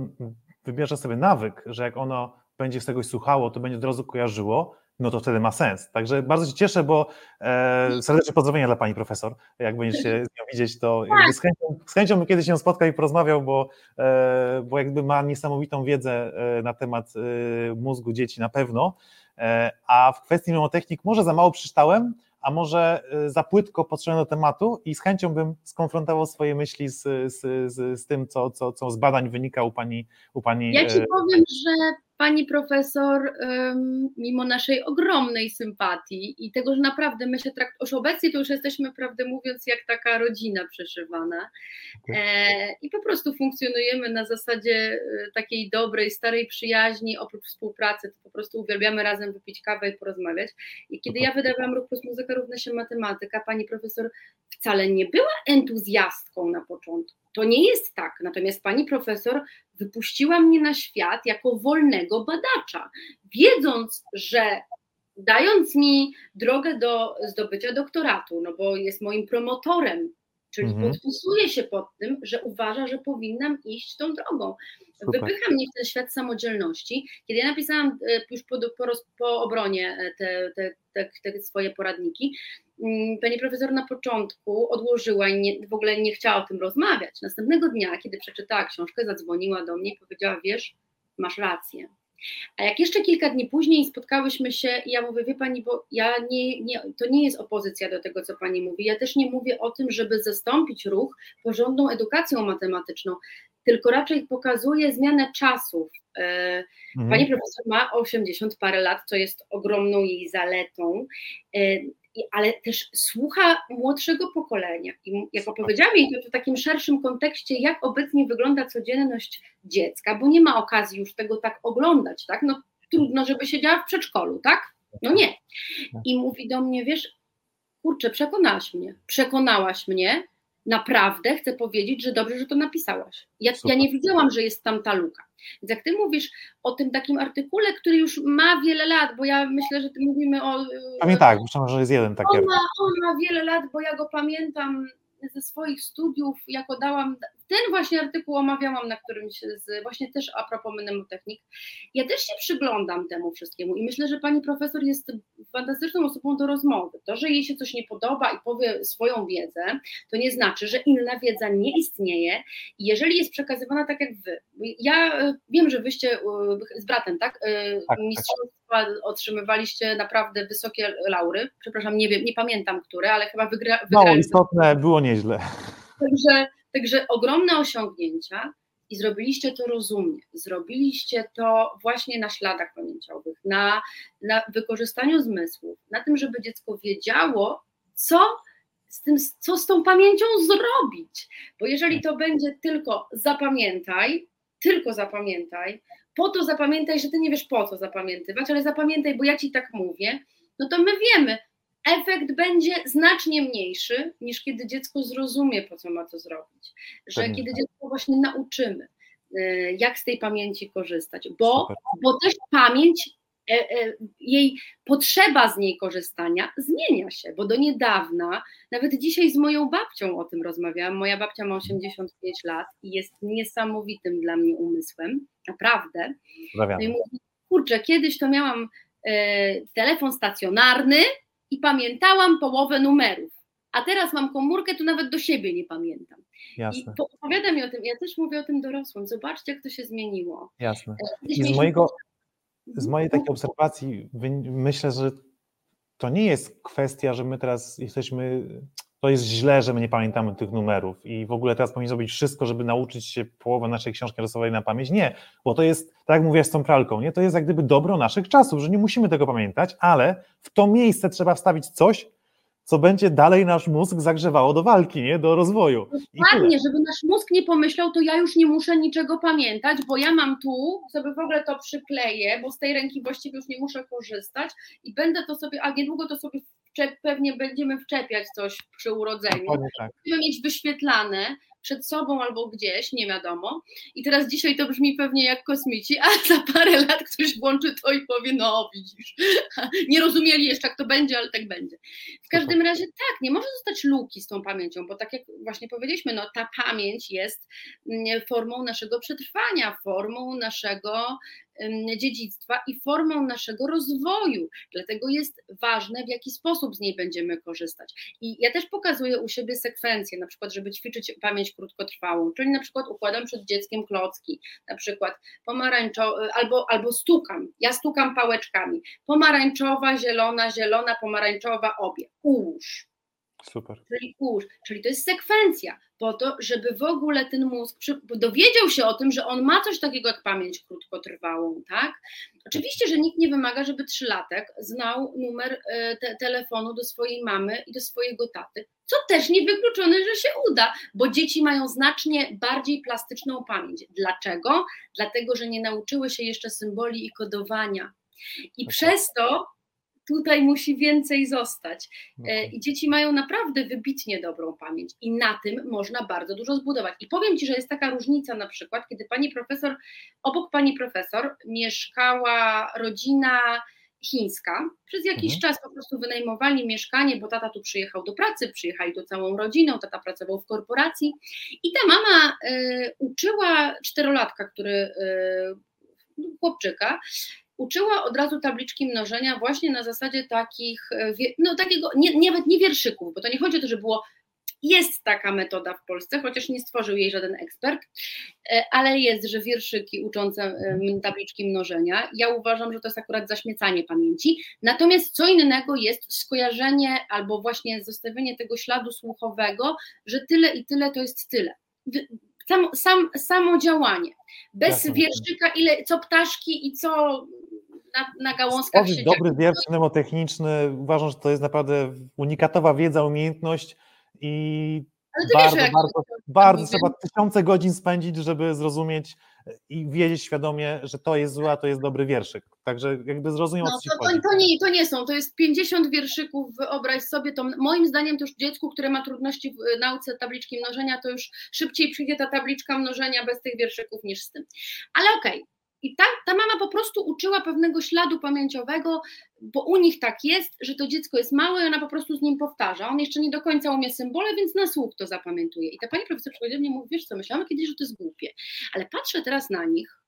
wybierze sobie nawyk, że jak ono będzie z czegoś słuchało, to będzie od razu kojarzyło, no to wtedy ma sens. Także bardzo się cieszę, bo e, serdeczne pozdrowienia dla pani profesor. Jak będziesz się z nią widzieć, to z, chęcią, z chęcią bym kiedyś się spotkał i porozmawiał, bo, e, bo jakby ma niesamowitą wiedzę e, na temat e, mózgu dzieci na pewno. E, a w kwestii mnemotechnik może za mało przeczytałem, a może e, za płytko podszedłem do tematu i z chęcią bym skonfrontował swoje myśli z, z, z, z tym, co, co, co z badań wynika u pani. U pani ja ci powiem, że pani profesor, mimo naszej ogromnej sympatii i tego, że naprawdę my się traktujemy, już obecnie to już jesteśmy, prawdę mówiąc, jak taka rodzina przeszywana e, i po prostu funkcjonujemy na zasadzie e, takiej dobrej, starej przyjaźni, oprócz współpracy, to po prostu uwielbiamy razem wypić kawę i porozmawiać. I kiedy ja wydawałam Ruch Plus Muzyka równa się matematyka, pani profesor wcale nie była entuzjastką na początku. To nie jest tak. Natomiast pani profesor wypuściła mnie na świat jako wolnego badacza, wiedząc, że dając mi drogę do zdobycia doktoratu, no bo jest moim promotorem, czyli mhm. podpisuje się pod tym, że uważa, że powinnam iść tą drogą. Super. Wypycha mnie w ten świat samodzielności. Kiedy ja napisałam e, już po, po, po obronie e, te, te, te, te, swoje poradniki, pani profesor na początku odłożyła i nie, w ogóle nie chciała o tym rozmawiać. Następnego dnia, kiedy przeczytała książkę, zadzwoniła do mnie i powiedziała: Wiesz, masz rację. A jak jeszcze kilka dni później spotkałyśmy się i ja mówię, wie pani, bo ja nie, nie, to nie jest opozycja do tego, co pani mówi. Ja też nie mówię o tym, żeby zastąpić ruch porządną edukacją matematyczną tylko raczej pokazuje zmianę czasów. E, mhm. Pani profesor ma 80 parę lat, co jest ogromną jej zaletą. Ale też słucha młodszego pokolenia. I jak opowiedziałam jej to w takim szerszym kontekście, jak obecnie wygląda codzienność dziecka, bo nie ma okazji już tego tak oglądać, tak? No trudno, żeby siedziała w przedszkolu, tak? No nie. I mówi do mnie, wiesz, kurczę, przekonałaś mnie, przekonałaś mnie, naprawdę chcę powiedzieć, że dobrze, że to napisałaś. Ja, ja, nie widziałam, że jest tam ta luka. Więc jak ty mówisz o tym takim artykule, który już ma wiele lat, bo ja myślę, że ty mówimy o. Pamiętam, tak, myślę, że jest jeden taki. On ma, on ma wiele lat, bo ja go pamiętam ze swoich studiów, jako dałam, ten właśnie artykuł omawiałam na którymś z, właśnie też a propos mnemotechnik. Ja też się przyglądam temu wszystkiemu i myślę, że pani profesor jest fantastyczną osobą do rozmowy. To, że jej się coś nie podoba i powie swoją wiedzę, to nie znaczy, że inna wiedza nie istnieje jeżeli jest przekazywana tak jak wy. Ja e, wiem, że wyście e, z bratem, tak? E, tak, tak. Mistrzostwa otrzymywaliście naprawdę wysokie laury. Przepraszam, nie wiem, nie pamiętam które, ale chyba wygra. No, istotne, było nieźle. Także Także ogromne osiągnięcia i zrobiliście to rozumnie. Zrobiliście to właśnie na śladach pamięciowych, na, na wykorzystaniu zmysłów, na tym, żeby dziecko wiedziało, co z, tym, co z tą pamięcią zrobić. Bo jeżeli to będzie tylko zapamiętaj, tylko zapamiętaj, po to zapamiętaj, że ty nie wiesz po co zapamiętywać, ale zapamiętaj, bo ja ci tak mówię, no to my wiemy, efekt będzie znacznie mniejszy niż kiedy dziecko zrozumie, po co ma to zrobić. Że Pewnie. kiedy tak. dziecko właśnie nauczymy, e, jak z tej pamięci korzystać, bo, bo też pamięć, e, e, jej potrzeba z niej korzystania zmienia się, bo do niedawna, nawet dzisiaj z moją babcią o tym rozmawiałam, moja babcia ma 85 lat i jest niesamowitym dla mnie umysłem, naprawdę. No i mówi, kurczę, kiedyś to miałam telefon stacjonarny, i pamiętałam połowę numerów. A teraz mam komórkę, to nawet do siebie nie pamiętam. Jasne. I opowiada mi o tym, ja też mówię o tym dorosłym. Zobaczcie, jak to się zmieniło. Jasne. E, I z, mojego, z mojej takiej obserwacji myślę, że to nie jest kwestia, że my teraz jesteśmy to jest źle, że my nie pamiętamy tych numerów i w ogóle teraz powinniśmy zrobić wszystko, żeby nauczyć się połowę naszej książki rysowej na pamięć. Nie, bo to jest, tak jak mówię z tą pralką, nie? to jest jak gdyby dobro naszych czasów, że nie musimy tego pamiętać, ale w to miejsce trzeba wstawić coś, co będzie dalej nasz mózg zagrzewało do walki, nie? do rozwoju. Dokładnie, żeby nasz mózg nie pomyślał, to ja już nie muszę niczego pamiętać, bo ja mam tu, sobie w ogóle to przykleję, bo z tej ręki właściwie już nie muszę korzystać i będę to sobie, a niedługo to sobie pewnie będziemy wczepiać coś przy urodzeniu. Tak. Będziemy mieć wyświetlane przed sobą albo gdzieś, nie wiadomo. I teraz dzisiaj to brzmi pewnie jak kosmici, a za parę lat ktoś włączy to i powie, no widzisz, nie rozumieli jeszcze jak to będzie, ale tak będzie. W każdym razie tak, nie może zostać luki z tą pamięcią, bo tak jak właśnie powiedzieliśmy, no ta pamięć jest mm, formą naszego przetrwania, formą naszego dziedzictwa i formą naszego rozwoju. Dlatego jest ważne, w jaki sposób z niej będziemy korzystać. I ja też pokazuję u siebie sekwencję, na przykład, żeby ćwiczyć pamięć krótkotrwałą, czyli na przykład układam przed dzieckiem klocki, na przykład pomarańczowa, albo, albo stukam, ja stukam pałeczkami, pomarańczowa, zielona, zielona, pomarańczowa, obie, ułóż. Super. Czyli kurz, czyli to jest sekwencja, po to, żeby w ogóle ten mózg dowiedział się o tym, że on ma coś takiego jak pamięć krótkotrwałą, tak? Oczywiście, że nikt nie wymaga, żeby trzylatek znał numer e, te telefonu do swojej mamy i do swojego taty, co też nie wykluczone, że się uda, bo dzieci mają znacznie bardziej plastyczną pamięć. Dlaczego? Dlatego, że nie nauczyły się jeszcze symboli i kodowania. I okay. przez to tutaj musi więcej zostać. E, I dzieci mają naprawdę wybitnie dobrą pamięć i na tym można bardzo dużo zbudować. I powiem Ci, że jest taka różnica na przykład, kiedy pani profesor, obok pani profesor mieszkała rodzina chińska. Przez jakiś mhm. czas po prostu wynajmowali mieszkanie, bo tata tu przyjechał do pracy, przyjechali tu całą rodziną, tata pracował w korporacji i ta mama y, uczyła czterolatka, który y, chłopczyka, uczyła od razu tabliczki mnożenia właśnie na zasadzie takich, e, no takiego, nie, nawet nie wierszyków, bo to nie chodzi o to, że było jest taka metoda w Polsce, chociaż nie stworzył jej żaden ekspert, e, ale jest, że wierszyki uczące tabliczki mnożenia. Ja uważam, że to jest akurat zaśmiecanie pamięci. Natomiast co innego jest skojarzenie albo właśnie zostawienie tego śladu słuchowego, że tyle i tyle to jest tyle. Sam, sam, samo działanie. Bez wierszyka, ile, co ptaszki i co na, na gałązkach Stworzyć dobry wiersz mnemotechniczny, uważam, że to jest naprawdę unikatowa wiedza, umiejętność i bardzo, wiesz, bardzo, bardzo trzeba tysiące godzin spędzić, żeby zrozumieć i wiedzieć świadomie, że to jest zła, to jest dobry wierszyk. Także jakby zrozumiem, no, to, to, to, nie, to nie są, to jest 50 wierszyków, wyobraź sobie, to moim zdaniem to już dziecku, które ma trudności w nauce tabliczki mnożenia, to już szybciej przyjdzie ta tabliczka mnożenia bez tych wierszyków niż z tym. Ale okej, okay. I ta, ta mama po prostu uczyła pewnego śladu pamięciowego, bo u nich tak jest, że to dziecko jest małe i ona po prostu z nim powtarza. On jeszcze nie do końca umie symbole, więc na słuch to zapamiętuje. I ta pani profesor przychodzi mnie mówi, wiesz co, myślałam kiedyś, że to jest głupie, ale patrzę teraz na nich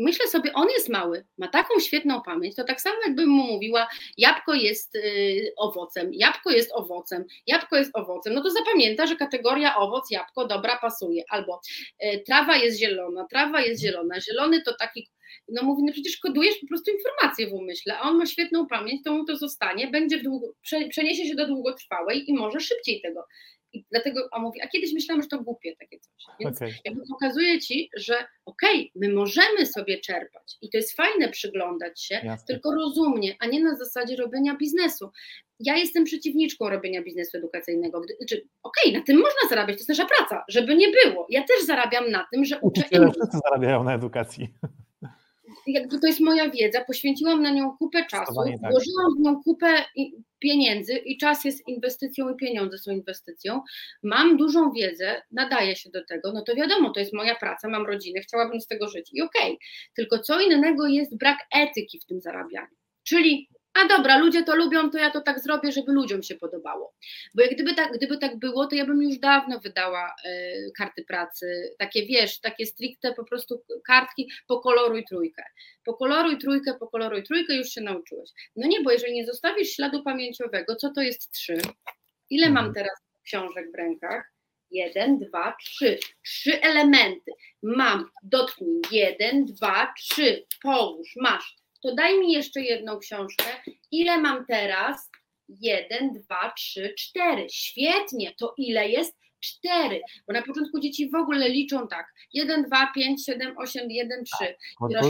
myślę sobie, on jest mały, ma taką świetną pamięć, to tak samo jakbym mu mówiła, jabłko jest y, owocem, jabłko jest owocem, jabłko jest owocem, no to zapamięta, że kategoria owoc, jabłko, dobra, pasuje, albo y, trawa jest zielona, trawa jest zielona, zielony to taki, no mówi, no przecież kodujesz po prostu informacje w umyśle, a on ma świetną pamięć, to mu to zostanie, będzie długo, przeniesie się do długotrwałej i może szybciej tego i dlatego on mówi, a kiedyś myślałam, że to głupie takie coś. Więc okay. jakby pokazuje ci, że okej, okay, my możemy sobie czerpać i to jest fajne przyglądać się, Jasne. tylko rozumnie, a nie na zasadzie robienia biznesu. Ja jestem przeciwniczką robienia biznesu edukacyjnego. Znaczy, okej, okay, na tym można zarabiać, to jest nasza praca, żeby nie było. Ja też zarabiam na tym, że uczę innych. Wszyscy zarabiają na edukacji jakby to jest moja wiedza, poświęciłam na nią kupę czasu, tak. włożyłam w nią kupę pieniędzy i czas jest inwestycją i pieniądze są inwestycją. Mam dużą wiedzę, nadaję się do tego, no to wiadomo, to jest moja praca, mam rodzinę, chciałabym z tego żyć i okej. Okay. Tylko co innego jest brak etyki w tym zarabianiu. Czyli a dobra, ludzie to lubią, to ja to tak zrobię, żeby ludziom się podobało. Bo jak gdyby tak, gdyby tak było, to ja bym już dawno wydała y, karty pracy, takie wiesz, takie stricte po prostu kartki, pokoloruj trójkę. Pokoloruj trójkę, pokoloruj trójkę, już się nauczyłeś. No nie, bo jeżeli nie zostawisz śladu pamięciowego, co to jest trzy? Ile mam mhm. teraz książek w rękach? Jeden, dwa, trzy. Trzy elementy. Mam, dotknij. Jeden, dwa, trzy. Połóż, masz to daj mi jeszcze jedną książkę. Ile mam teraz? Jeden, dwa, trzy, cztery. Świetnie, to ile jest? Cztery, bo na początku dzieci w ogóle liczą tak, jeden, dwa, pięć, siedem, osiem, jeden, trzy.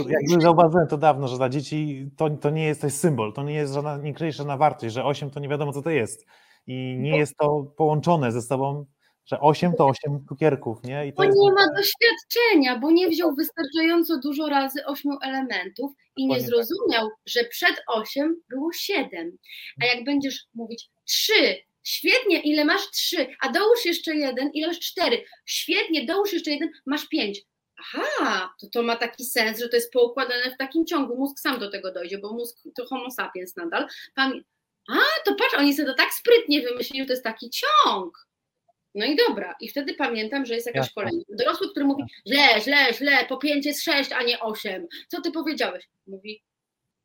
Jakby zauważyłem to dawno, że dla dzieci to, to nie jest coś symbol, to nie jest żadna, nie kryje żadna wartość, że osiem to nie wiadomo co to jest i nie jest to połączone ze sobą że 8 to 8 cukierków, nie? I to bo jest... nie ma doświadczenia, bo nie wziął wystarczająco dużo razy 8 elementów i nie tak. zrozumiał, że przed 8 było 7. A jak będziesz mówić 3, świetnie, ile masz 3, a dołóż jeszcze jeden, ile masz 4, świetnie, dołóż jeszcze jeden, masz 5. Aha, to to ma taki sens, że to jest poukładane w takim ciągu. Mózg sam do tego dojdzie, bo mózg to homo sapiens nadal. Pamię... A, to patrz, oni sobie to tak sprytnie wymyślili, to jest taki ciąg. No i dobra, i wtedy pamiętam, że jest jakaś Jasne. kolejna. Dorosły, który mówi, źle, źle, źle, po pięć jest sześć, a nie osiem. Co ty powiedziałeś? Mówi,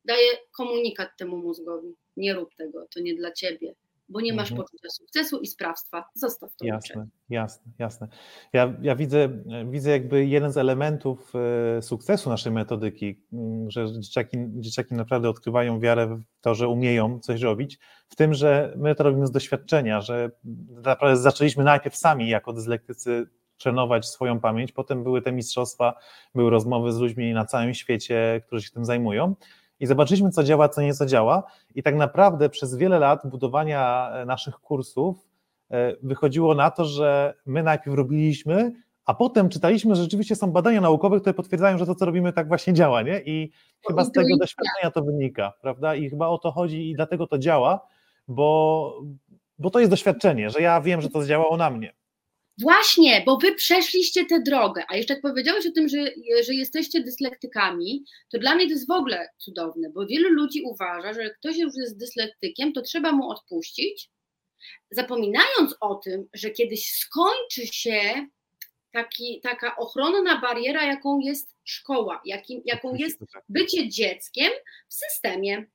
daje komunikat temu mózgowi. Nie rób tego, to nie dla ciebie bo nie masz mhm. poczucia sukcesu i sprawstwa. Zostaw to. Jasne, jasne, jasne. Ja, ja widzę, widzę jakby jeden z elementów e, sukcesu naszej metodyki, mm, że dzieciaki, dzieciaki naprawdę odkrywają wiarę w to, że umieją coś robić, w tym, że my to robimy z doświadczenia, że naprawdę zaczęliśmy najpierw sami jako dyslektycy trenować swoją pamięć, potem były te mistrzostwa, były rozmowy z ludźmi na całym świecie, którzy się tym zajmują i zobaczyliśmy, co działa, co nie co działa. I tak naprawdę przez wiele lat budowania e, naszych kursów e, wychodziło na to, że my najpierw robiliśmy, a potem czytaliśmy, że rzeczywiście są badania naukowe, które potwierdzają, że to, co robimy, tak właśnie działa, nie? I chyba z tego doświadczenia to wynika, prawda? I chyba o to chodzi i dlatego to działa, bo, bo to jest doświadczenie, że ja wiem, że to zadziałało na mnie. Właśnie, bo wy przeszliście tę drogę, a jeszcze jak powiedziałeś o tym, że, że jesteście dyslektykami, to dla mnie to jest w ogóle cudowne, bo wielu ludzi uważa, że jak ktoś już jest dyslektykiem, to trzeba mu odpuścić, zapominając o tym, że kiedyś skończy się taki, taka ochronna bariera, jaką jest szkoła, jakim, jaką jest tak. bycie dzieckiem w systemie.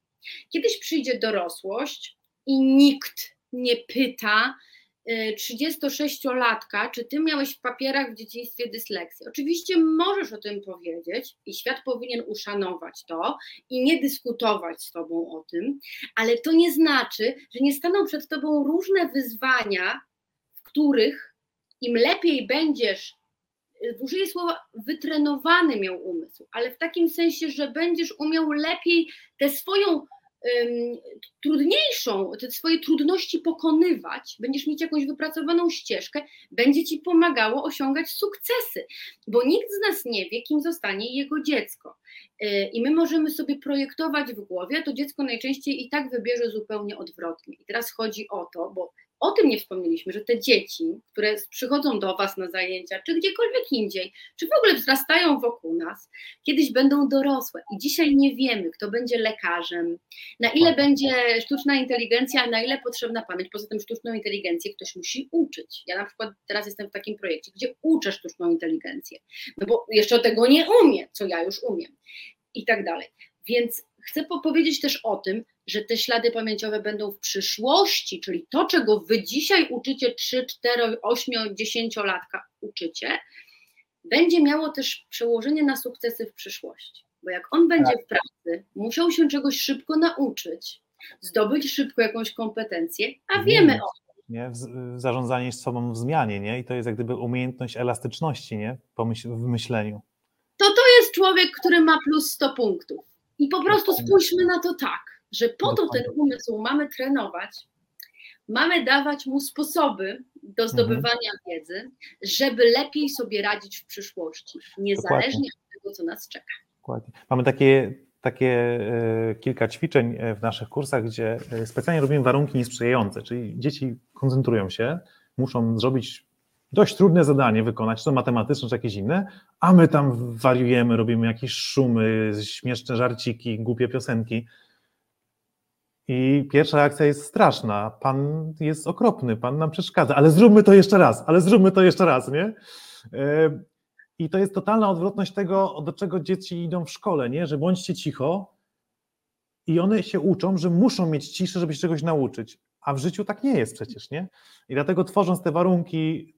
Kiedyś przyjdzie dorosłość i nikt nie pyta, 36-latka, y, czy ty miałeś w papierach w dzieciństwie dysleksję? Oczywiście możesz o tym powiedzieć i świat powinien uszanować to i nie dyskutować z tobą o tym, ale to nie znaczy, że nie staną przed tobą różne wyzwania, w których im lepiej będziesz użyję słowa wytrenowany miał umysł, ale w takim sensie, że będziesz umiał lepiej tę swoją trudniejszą, te swoje trudności pokonywać, będziesz mieć jakąś wypracowaną ścieżkę, będzie ci pomagało osiągać sukcesy, bo nikt z nas nie wie, kim zostanie jego dziecko. Y, I my możemy sobie projektować w głowie, a to dziecko najczęściej i tak wybierze zupełnie odwrotnie. I teraz chodzi o to, bo o tym nie wspomnieliśmy, że te dzieci, które przychodzą do Was na zajęcia, czy gdziekolwiek indziej, czy w ogóle wzrastają wokół nas, kiedyś będą dorosłe i dzisiaj nie wiemy, kto będzie lekarzem, na ile będzie sztuczna inteligencja, na ile potrzebna pamięć. Poza tym sztuczną inteligencję ktoś musi uczyć. Ja na przykład teraz jestem w takim projekcie, gdzie uczę sztuczną inteligencję, no bo jeszcze tego nie umiem, co ja już umiem i tak dalej. Więc chcę powiedzieć też o tym, że te ślady pamięciowe będą w przyszłości, czyli to, czego wy dzisiaj uczycie 3, 4, 8, 10 latka uczycie, będzie miało też przełożenie na sukcesy w przyszłości. Bo jak on będzie w pracy, musiał się czegoś szybko nauczyć, zdobyć szybko jakąś kompetencję, a wiemy o tym. Nie? Zarządzanie sobą w zmianie, nie? I to jest jak gdyby umiejętność elastyczności, nie? w myśleniu. To to jest człowiek, który ma plus 100 punktów. I po prostu spójrzmy na to tak że po to ten umysł mamy trenować, mamy dawać mu sposoby do mhm. zdobywania mhm. wiedzy, żeby lepiej sobie radzić w przyszłości, niezależnie Dokładnie. od tego, co nas czeka. Dokładnie. Mamy takie, takie e, kilka ćwiczeń e, w naszych kursach, gdzie e, specjalnie robimy warunki niesprzyjające, czyli dzieci koncentrują się, muszą zrobić dość trudne zadanie wykonać, czy to matematyczne, czy jakieś inne, a my tam wariujemy, robimy jakieś szumy, śmieszne żarciki, głupie piosenki, i pierwsza reakcja jest straszna. Pan jest okropny, pan nam przeszkadza, ale zróbmy to jeszcze raz, ale zróbmy to jeszcze raz, nie? E, I to jest totalna odwrotność tego, do czego dzieci idą w szkole, nie? Że bądźcie cicho i one się uczą, że muszą mieć ciszę, żeby się czegoś nauczyć. A w życiu tak nie jest przecież, nie? I dlatego tworząc te warunki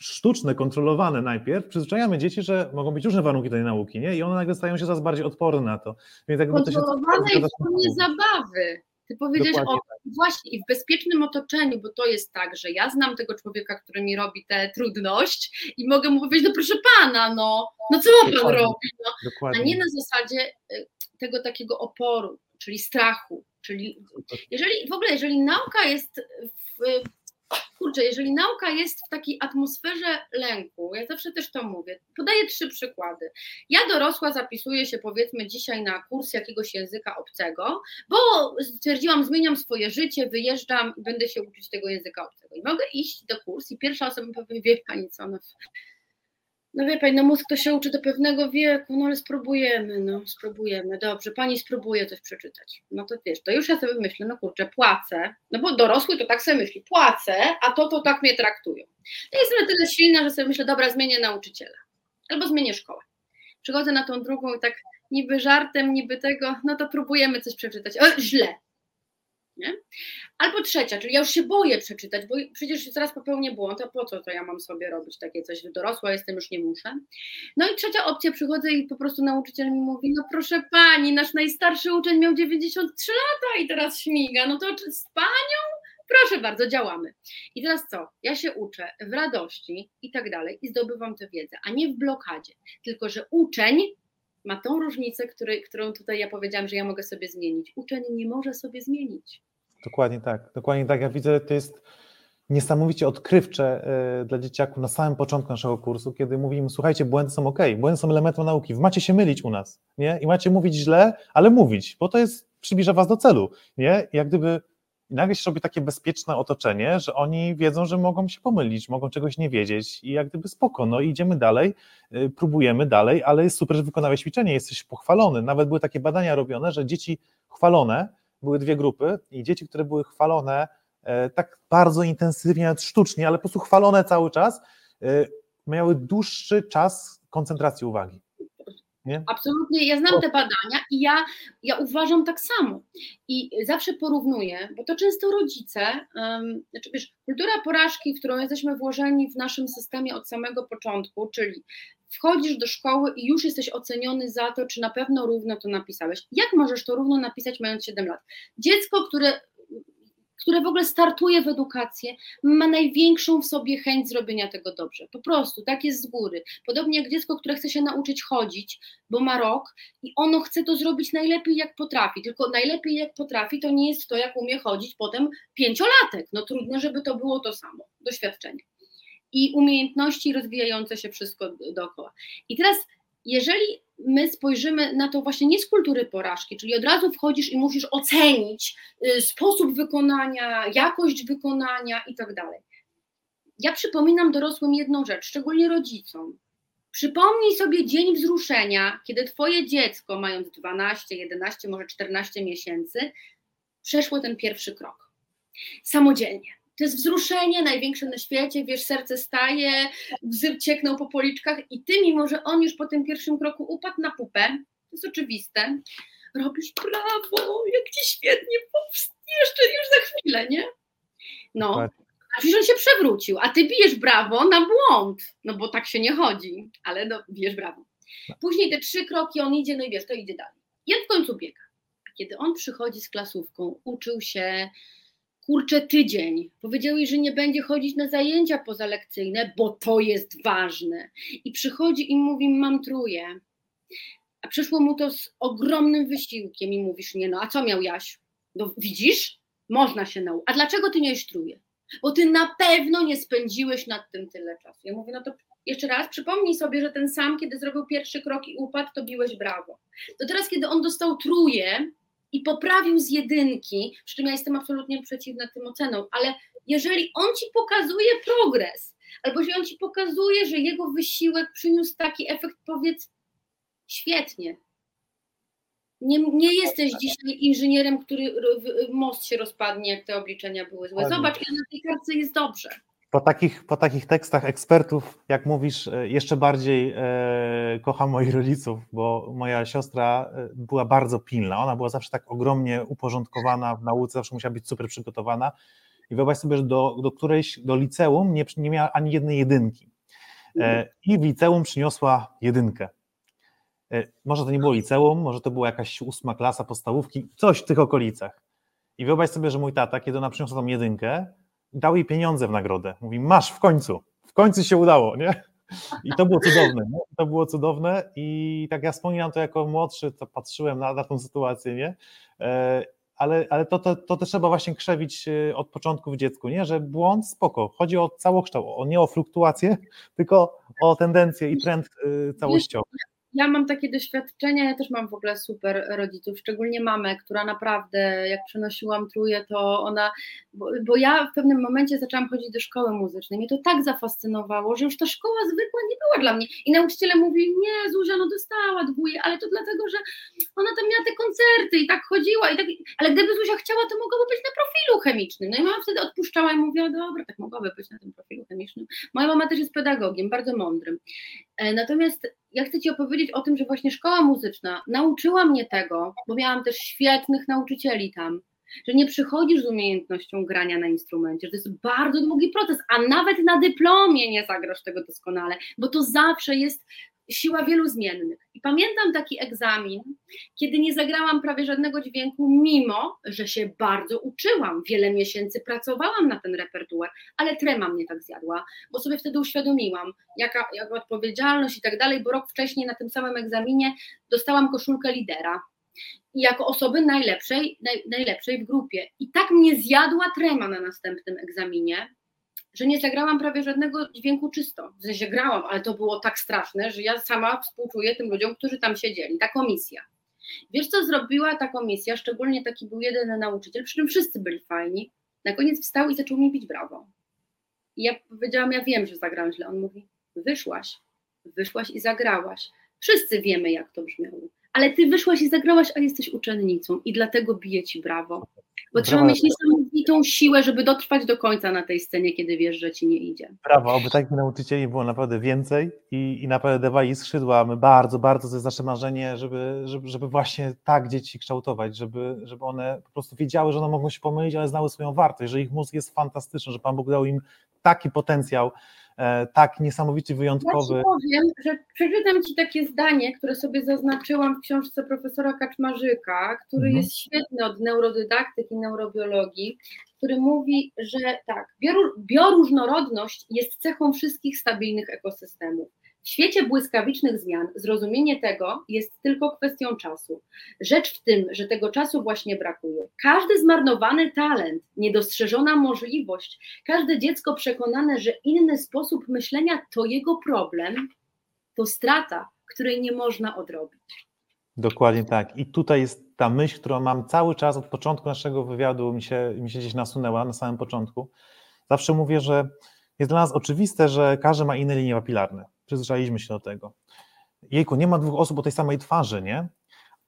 sztuczne, kontrolowane najpierw, przyzwyczajamy dzieci, że mogą być różne warunki tej nauki, nie? I one nagle stają się coraz bardziej odporne na to. Więc jakby kontrolowane to się... i w formie zabawy. Ty powiedziałeś o tak. właśnie i w bezpiecznym otoczeniu, bo to jest tak, że ja znam tego człowieka, który mi robi tę trudność i mogę mu powiedzieć, no proszę pana, no, no co ma pan robi? No, a nie na zasadzie y, tego takiego oporu, czyli strachu, czyli jeżeli w ogóle, jeżeli nauka jest w, kurczę, jeżeli nauka jest w takiej atmosferze lęku, ja zawsze też to mówię, podaję trzy przykłady. Ja dorosła zapisuję się powiedzmy dzisiaj na kurs jakiegoś języka obcego, bo stwierdziłam, zmieniam swoje życie, wyjeżdżam będę się uczyć tego języka obcego. I mogę iść do kursu i pierwsza osoba powie, wie pani co, no, no wie pani, no mózg to się uczy do pewnego wieku, no ale spróbujemy, no spróbujemy, dobrze, pani spróbuje coś przeczytać. No to wiesz, to już ja sobie myślę, no kurczę, płacę, no bo dorosły to tak sobie myśli, płacę, a to to tak mnie traktują. Ja jestem na tyle silna, że sobie myślę, dobra, zmienię nauczyciela, albo zmienię szkołę. Przychodzę na tą drugą i tak niby żartem, niby tego, no to próbujemy coś przeczytać, o, źle, nie? Albo trzecia, czyli ja już się boję przeczytać, bo przecież zaraz popełnię błąd, a po co to ja mam sobie robić takie coś, dorosła jestem, już nie muszę. No i trzecia opcja, przychodzę i po prostu nauczyciel mi mówi, no proszę pani, nasz najstarszy uczeń miał 93 lata i teraz śmiga, no to z panią? Proszę bardzo, działamy. I teraz co? Ja się uczę w radości i tak dalej i zdobywam tę wiedzę, a nie w blokadzie. Tylko, że uczeń ma tą różnicę, który, którą tutaj ja powiedziałam, że ja mogę sobie zmienić. Uczeń nie może sobie zmienić. Dokładnie tak, dokładnie tak. Ja widzę, to jest niesamowicie odkrywcze e, dla dzieciaków na samym początku naszego kursu, kiedy mówimy, słuchajcie, błędy są ok, błędy są elementem nauki, macie się mylić u nas, nie? I macie mówić źle, ale mówić, bo to jest, przybliża was do celu, nie? I jak gdyby i nagle się robi takie bezpieczne otoczenie, że oni wiedzą, że mogą się pomylić, mogą czegoś nie wiedzieć i jak gdyby spoko, no idziemy dalej, y, próbujemy dalej, ale jest super, że wykonałeś ćwiczenie, jesteś pochwalony. Nawet były takie badania robione, że dzieci chwalone, były dwie grupy i dzieci, które były chwalone e, tak bardzo intensywnie, nawet sztucznie, ale po prostu chwalone cały czas, e, miały dłuższy czas koncentracji uwagi. Nie? Absolutnie, ja znam te badania i ja, ja uważam tak samo. I zawsze porównuję, bo to często rodzice, um, znaczy wiesz, kultura porażki, w którą jesteśmy włożeni w naszym systemie od samego początku, czyli wchodzisz do szkoły i już jesteś oceniony za to, czy na pewno równo to napisałeś. Jak możesz to równo napisać mając 7 lat? Dziecko, które które w ogóle startuje w edukację, ma największą w sobie chęć zrobienia tego dobrze. Po prostu, tak jest z góry. Podobnie jak dziecko, które chce się nauczyć chodzić, bo ma rok i ono chce to zrobić najlepiej jak potrafi, tylko najlepiej jak potrafi to nie jest to, jak umie chodzić potem pięciolatek. No trudno, żeby to było to samo, doświadczenie. I umiejętności rozwijające się wszystko dookoła. I teraz, jeżeli my spojrzymy na to właśnie nie z kultury porażki, czyli od razu wchodzisz i musisz ocenić y, sposób wykonania, jakość wykonania i tak dalej. Ja przypominam dorosłym jedną rzecz, szczególnie rodzicom. Przypomnij sobie dzień wzruszenia, kiedy twoje dziecko, mając 12, 11, może 14 miesięcy, przeszło ten pierwszy krok. Samodzielnie to jest wzruszenie największe na świecie, wiesz, serce staje, wzyw cieknął po policzkach i ty, mimo że on już po tym pierwszym kroku upadł na pupę, to jest oczywiste, robisz brawo, jak ci świetnie jeszcze już za chwilę, nie? No, tak. a przecież on się przewrócił, a ty bijesz brawo na błąd, no bo tak się nie chodzi, ale no, bijesz brawo. Później te trzy kroki on idzie, no i wiesz, to idzie dalej. I w końcu biega. A kiedy on przychodzi z klasówką, uczył się kurczę, tydzień. Powiedziałeś, że nie będzie chodzić na zajęcia pozalekcyjne, bo to jest ważne. I przychodzi i mówi, mam truje. A przyszło mu to z ogromnym wysiłkiem i mówisz, nie no, a co miał Jaś? No widzisz? Można się nauczyć. A dlaczego ty nie truje? Bo ty na pewno nie spędziłeś nad tym tyle czasu. Ja mówię, no to jeszcze raz, przypomnij sobie, że ten sam, kiedy zrobił pierwszy krok i upadł, to biłeś brawo. To teraz, kiedy on dostał truje, i poprawił z jedynki, przy czym ja jestem absolutnie przeciwna tym ocenom, ale jeżeli on ci pokazuje progres, albo jeżeli on ci pokazuje, że jego wysiłek przyniósł taki efekt, powiedz świetnie. Nie, nie jesteś dzisiaj inżynierem, który most się rozpadnie, jak te obliczenia były złe. Zobacz, na tej kartce jest dobrze po takich, po takich tekstach ekspertów, jak mówisz, e, jeszcze bardziej e, kocham moich rodziców, bo moja siostra e, była bardzo pilna. Ona była zawsze tak ogromnie uporządkowana w nauce, zawsze musiała być super przygotowana. I wyobraź sobie, że do, do którejś, do liceum nie, nie miała ani jednej jedynki. E, I w liceum przyniosła jedynkę. Może to nie było liceum, może to była jakaś ósma klasa podstawówki, coś w tych okolicach. I wyobraź sobie, że mój tata, kiedy ona przyniosła tą jedynkę, dał jej pieniądze w nagrodę. Mówi, masz w końcu, w końcu się udało, nie? I to było cudowne, nie? to było cudowne i tak ja wspominam to jako młodszy, to patrzyłem na, na tą sytuację, nie? E, ale, ale to, to, to też trzeba właśnie krzewić e, od początku w dziecku, nie? że błąd spoko, chodzi o całokształt, o, nie o fluktuację, tylko o tendencję i trend e, całościowy ja mam takie doświadczenia, ja też mam w ogóle super rodziców, szczególnie mamę, która naprawdę, jak przenosiłam truje, to ona, bo, bo, ja w pewnym momencie zaczęłam chodzić do szkoły muzycznej, mnie to tak zafascynowało, że już ta szkoła zwykła nie była dla mnie. I nauczyciele mówili, nie Zuzia, no dostała dwóje, ale to dlatego, że ona tam miała te koncerty i tak chodziła, i tak, ale gdyby Zuzia chciała, to mogłaby być na profilu chemicznym, no i mama wtedy odpuszczała i mówiła, dobra, tak mogłaby być na tym profilu chemicznym. Moja mama też jest pedagogiem, bardzo mądrym, natomiast ja chcę Ci opowiedzieć o tym, że właśnie szkoła muzyczna nauczyła mnie tego, bo miałam też świetnych nauczycieli tam, że nie przychodzisz z umiejętnością grania na instrumencie, że to jest bardzo długi proces, a nawet na dyplomie nie zagrasz tego doskonale, bo to zawsze jest siła wielu zmiennych. I pamiętam taki egzamin, kiedy nie zagrałam prawie żadnego dźwięku, mimo że się bardzo uczyłam. Wiele miesięcy pracowałam na ten repertuar, ale trema mnie tak zjadła, bo sobie wtedy uświadomiłam, jaka, jaka odpowiedzialność i tak dalej, bo rok wcześniej na tym samym egzaminie dostałam koszulkę lidera. I jako osoby najlepszej, naj, najlepszej w grupie. I tak mnie zjadła trema na następnym egzaminie, że nie zagrałam prawie żadnego dźwięku czysto. W sensie grałam, ale to było tak straszne, że ja sama współczuję tym ludziom, którzy tam siedzieli. Ta komisja. Wiesz, co zrobiła ta komisja? Szczególnie taki był jeden nauczyciel, przy czym wszyscy byli fajni. Na koniec wstał i zaczął mi bić brawo. I ja powiedziałam, ja wiem, że zagrałam źle. On mówi, wyszłaś, wyszłaś i zagrałaś. Wszyscy wiemy, jak to brzmiało. Ale ty wyszłaś i zagrałaś, a jesteś uczennicą i dlatego bije ci brawo. Bo trzeba mieć niesamowitą siłę, żeby dotrwać do końca na tej scenie, kiedy wiesz, że ci nie idzie. Brawo, oby takich nauczycieli było naprawdę więcej i, i naprawdę dawali skrzydła. My bardzo, bardzo, to jest nasze marzenie, żeby, żeby, żeby właśnie tak dzieci kształtować, żeby, żeby one po prostu wiedziały, że one mogą się pomylić, ale znały swoją wartość, że ich mózg jest fantastyczny, że Pan Bóg dał im taki potencjał, tak niesamowicie wyjątkowy. Ja ci powiem, że przeczytam Ci takie zdanie, które sobie zaznaczyłam w książce profesora Kaczmarzyka, który mhm. jest świetny od neurodydaktyki, neurobiologii który mówi, że tak, bioróżnorodność jest cechą wszystkich stabilnych ekosystemów. W świecie błyskawicznych zmian zrozumienie tego jest tylko kwestią czasu. Rzecz w tym, że tego czasu właśnie brakuje. Każdy zmarnowany talent, niedostrzeżona możliwość, każde dziecko przekonane, że inny sposób myślenia to jego problem, to strata, której nie można odrobić. Dokładnie tak. I tutaj jest ta myśl, którą mam cały czas od początku naszego wywiadu, mi się, mi się gdzieś nasunęła na samym początku. Zawsze mówię, że jest dla nas oczywiste, że każdy ma inne linie papilarne. Przyzwyczailiśmy się do tego. Jejku, nie ma dwóch osób o tej samej twarzy, nie?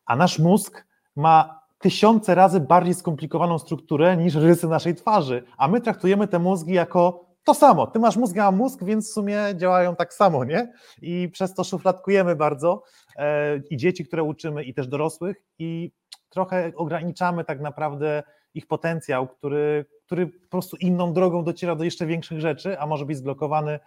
A nasz mózg ma tysiące razy bardziej skomplikowaną strukturę niż rysy naszej twarzy, a my traktujemy te mózgi jako to samo. Ty masz mózg, a mam mózg, więc w sumie działają tak samo, nie? I przez to szufladkujemy bardzo e, i dzieci, które uczymy, i też dorosłych, i trochę ograniczamy tak naprawdę ich potencjał, który, który po prostu inną drogą dociera do jeszcze większych rzeczy, a może być zblokowany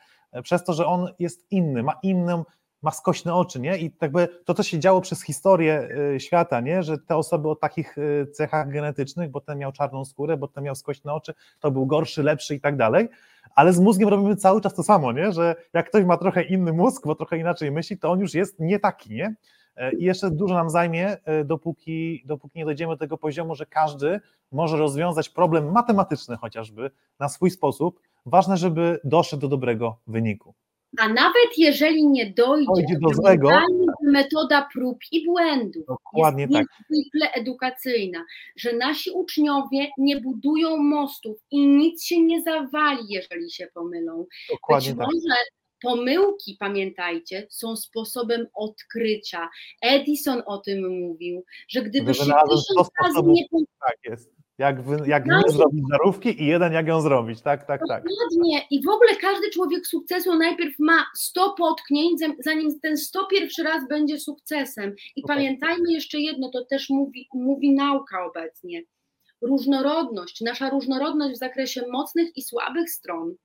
przez to, że on jest inny, ma inną, ma skośne oczy, nie? I jakby to, co się działo przez historię e, świata, nie? Że te osoby o takich e, cechach genetycznych, bo ten miał czarną skórę, bo ten miał skośne oczy, to był gorszy, lepszy i tak dalej, ale z mózgiem robimy cały czas to samo, nie? Że jak ktoś ma trochę inny mózg, bo trochę inaczej myśli, to on już jest nie taki, nie? I jeszcze dużo nam zajmie, dopóki, dopóki nie dojdziemy do tego poziomu, że każdy może rozwiązać problem matematyczny chociażby na swój sposób. Ważne, żeby doszedł do dobrego wyniku. A nawet jeżeli nie dojdzie, dojdzie do złego, metoda prób i błędów Dokładnie jest tak. niezwykle edukacyjna, że nasi uczniowie nie budują mostów i nic się nie zawali, jeżeli się pomylą. Dokładnie Być tak. może pomyłki, pamiętajcie, są sposobem odkrycia. Edison o tym mówił, że gdyby się tysiąc razy nie... Tak jest. Jak, wy, jak nie zrobić żarówki i jeden jak ją zrobić, tak, tak, tak. Dokładnie. I w ogóle każdy człowiek sukcesu najpierw ma 100 potknięć, zanim ten 100 pierwszy raz będzie sukcesem. I okay. pamiętajmy jeszcze jedno, to też mówi, mówi nauka obecnie. Różnorodność, nasza różnorodność w zakresie mocnych i słabych stron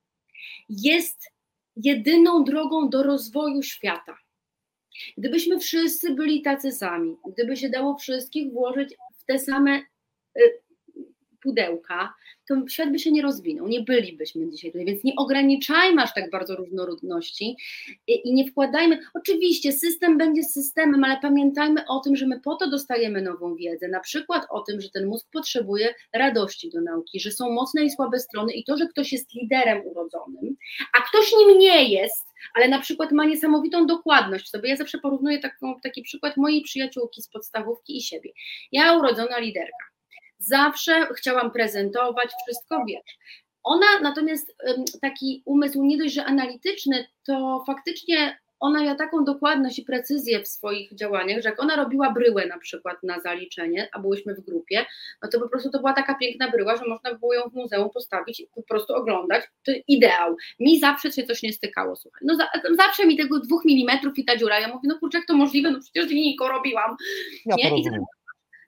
jest jedyną drogą do rozwoju świata. Gdybyśmy wszyscy byli tacy sami, gdyby się dało wszystkich włożyć w te same pudełka, to świat by się nie rozwinął, nie bylibyśmy dzisiaj tutaj, więc nie ograniczajmy aż tak bardzo różnorodności i, i, nie wkładajmy, oczywiście system będzie systemem, ale pamiętajmy o tym, że my po to dostajemy nową wiedzę, na przykład o tym, że ten mózg potrzebuje radości do nauki, że są mocne i słabe strony i to, że ktoś jest liderem urodzonym, a ktoś nim nie jest, ale na przykład ma niesamowitą dokładność sobie. Ja zawsze porównuję taką, taki przykład mojej przyjaciółki z podstawówki i siebie. Ja urodzona liderka Zawsze chciałam prezentować, wszystko wiesz. Ona natomiast taki umysł nie dość, że analityczny, to faktycznie ona miała taką dokładność i precyzję w swoich działaniach, że jak ona robiła bryłę na przykład na zaliczenie, a byłyśmy w grupie, no to po prostu to była taka piękna bryła, że można było ją w muzeum postawić i po prostu oglądać. To ideał. Mi zawsze się coś nie stykało, słuchaj. No za, zawsze mi tego dwóch milimetrów i ta dziura. Ja mówię, no kurczę, jak to możliwe? No przecież linijką robiłam. Ja nie? I, teraz,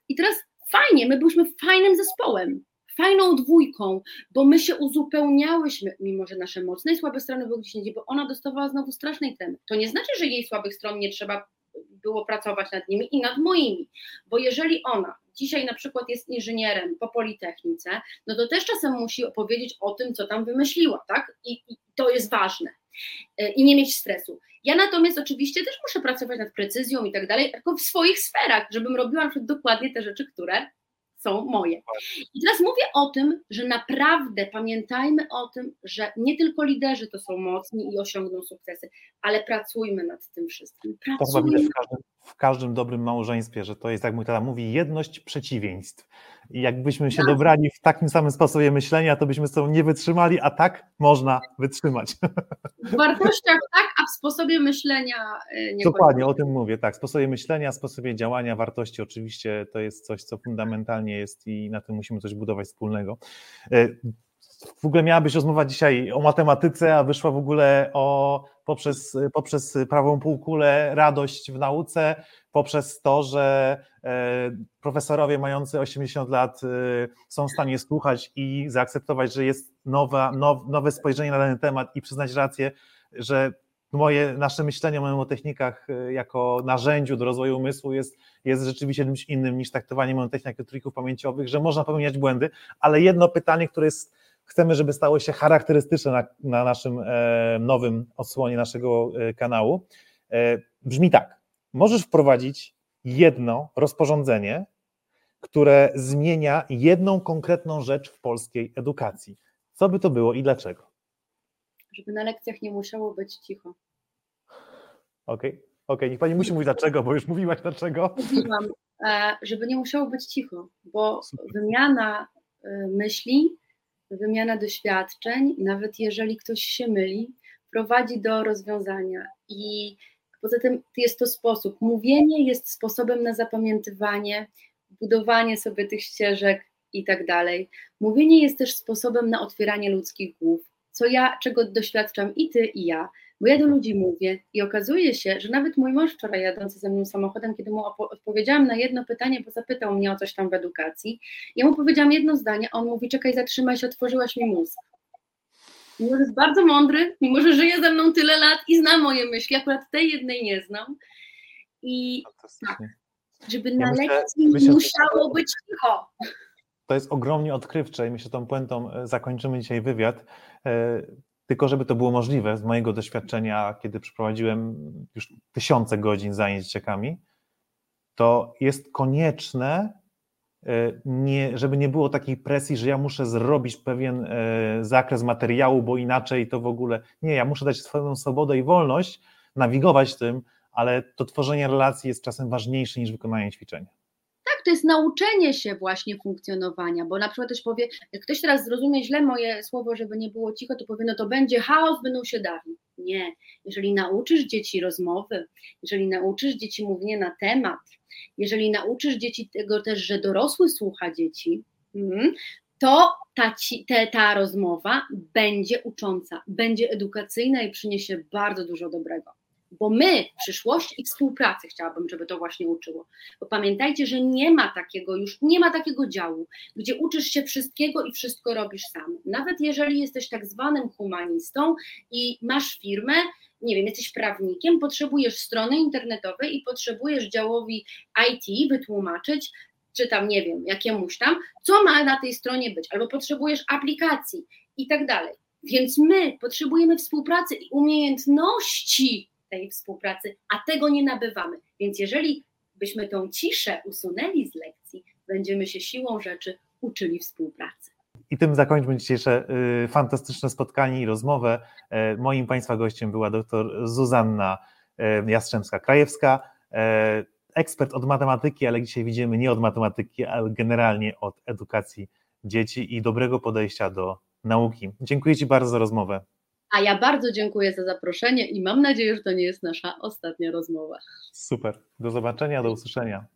I teraz fajnie, my byliśmy fajnym zespołem, fajną dwójką, bo my się uzupełniałyśmy, mimo że nasze mocne i słabe strony były gdzieś indziej, bo ona dostawała znowu strasznej temy. To nie znaczy, że jej słabych stron nie trzeba było pracować nad nimi i nad moimi, bo jeżeli ona dzisiaj na przykład jest inżynierem po Politechnice, no to też czasem musi opowiedzieć o tym, co tam wymyśliła, tak? I, i to jest ważne. E, I nie mieć stresu. Ja natomiast oczywiście też muszę pracować nad precyzją i tak dalej, tylko w swoich sferach, żebym robiła dokładnie te rzeczy, które są moje. I teraz mówię o tym, że naprawdę pamiętajmy o tym, że nie tylko liderzy to są mocni i osiągną sukcesy, ale pracujmy nad tym wszystkim. Pracujmy. To chyba widać w każdym, w każdym dobrym małżeństwie, że to jest, jak mój tata mówi, jedność przeciwieństw. I jakbyśmy się tak. dobrali w takim samym sposobie myślenia, to byśmy z sobą nie wytrzymali, a tak można wytrzymać. W wartościach tak, a w sposobie myślenia e, nie. Dokładnie, o tym mówię, tak. Sposobie myślenia, sposobie działania, wartości oczywiście to jest coś, co fundamentalnie jest i na tym musimy coś budować wspólnego. E, w ogóle miałabyś rozmowa dzisiaj o matematyce, a wyszła w ogóle o, poprzez, poprzez prawą półkulę radość w nauce, poprzez to, że e, profesorowie mający 80 lat e, są w stanie słuchać i zaakceptować, że jest nowa, now, nowe spojrzenie na dany temat i przyznać rację, że moje, nasze myślenie o memotechnikach e, jako narzędziu do rozwoju umysłu jest, jest rzeczywiście czymś innym niż traktowanie memotechnik jako trików pamięciowych, że można popełniać błędy, ale jedno pytanie, które jest, chcemy, żeby stało się charakterystyczne na, na naszym nowym odsłonie naszego kanału, brzmi tak. Możesz wprowadzić jedno rozporządzenie, które zmienia jedną konkretną rzecz w polskiej edukacji. Co by to było i dlaczego? Żeby na lekcjach nie musiało być cicho. Okej, okay. okay. niech pani musi mówić dlaczego, bo już mówiłaś dlaczego. Mówiłam, e, żeby nie musiało być cicho, bo wymiana e, myśli, wymiana doświadczeń, nawet jeżeli ktoś się myli, prowadzi do rozwiązania. I poza tym jest to sposób. Mówienie jest sposobem na zapamiętywanie, budowanie sobie tych ścieżek i tak dalej. Mówienie jest też sposobem na otwieranie ludzkich głów, co ja, czego doświadczam i ty, i ja, bo ja do ludzi mówię i okazuje się, że nawet mój mąż wczoraj jadący ze mną samochodem, kiedy mu odpowiedziałam na jedno pytanie, bo zapytał mnie o coś tam w edukacji, ja mu powiedziałam jedno zdanie, a on mówi, czekaj, zatrzymaj się, otworzyłaś mi mózg. Mimo, że jest bardzo mądry, mimo, że żyje ze mną tyle lat i zna moje myśli, akurat tej jednej nie znam. I tak, żeby ja na myślę, lekcji myślę, musiało być cicho. To jest ogromnie odkrywcze i myślę, że tą puentą e, zakończymy dzisiaj wywiad. E, tylko żeby to było możliwe, z mojego doświadczenia, kiedy przeprowadziłem już tysiące godzin zajęć dzieciakami, to jest konieczne, nie, żeby nie było takiej presji, że ja muszę zrobić pewien zakres materiału, bo inaczej to w ogóle. Nie, ja muszę dać swoją swobodę i wolność, nawigować tym, ale to tworzenie relacji jest czasem ważniejsze niż wykonanie ćwiczenia. Tak, to jest nauczenie się właśnie funkcjonowania, bo na przykład ktoś powie, jak ktoś teraz zrozumie źle moje słowo, żeby nie było cicho, to powie, no to będzie chaos, będą się dawni. Nie, jeżeli nauczysz dzieci rozmowy, jeżeli nauczysz dzieci mówienia na temat, jeżeli nauczysz dzieci tego też, że dorosły słucha dzieci, mhm, to ta, ta rozmowa będzie ucząca, będzie edukacyjna i przyniesie bardzo dużo dobrego bo my przyszłość i współpracy chciałabym, żeby to właśnie uczyło. Bo pamiętajcie, że nie ma takiego już, nie ma takiego działu, gdzie uczysz się wszystkiego i wszystko robisz sam. Nawet jeżeli jesteś tak zwanym humanistą i masz firmę, nie wiem, jesteś prawnikiem, potrzebujesz strony internetowej i potrzebujesz działowi IT wytłumaczyć, czy tam, nie wiem, jakiemuś tam, co ma na tej stronie być, albo potrzebujesz aplikacji i tak dalej. Więc my potrzebujemy współpracy i umiejętności tej współpracy, a tego nie nabywamy. Więc jeżeli byśmy tą ciszę usunęli z lekcji, będziemy się siłą rzeczy uczyli współpracy. I tym zakończmy dzisiejsze y, fantastyczne spotkanie i rozmowę. Y, moim Państwa gościem była dr Zuzanna y, Jastrzębska-Krajewska, ekspert od matematyki, ale dzisiaj widzimy nie od matematyki, ale generalnie od edukacji dzieci i dobrego podejścia do nauki. Dziękuję Ci bardzo za rozmowę. A ja bardzo dziękuję za zaproszenie i mam nadzieję, że to nie jest nasza ostatnia rozmowa. Super. Do zobaczenia, do usłyszenia.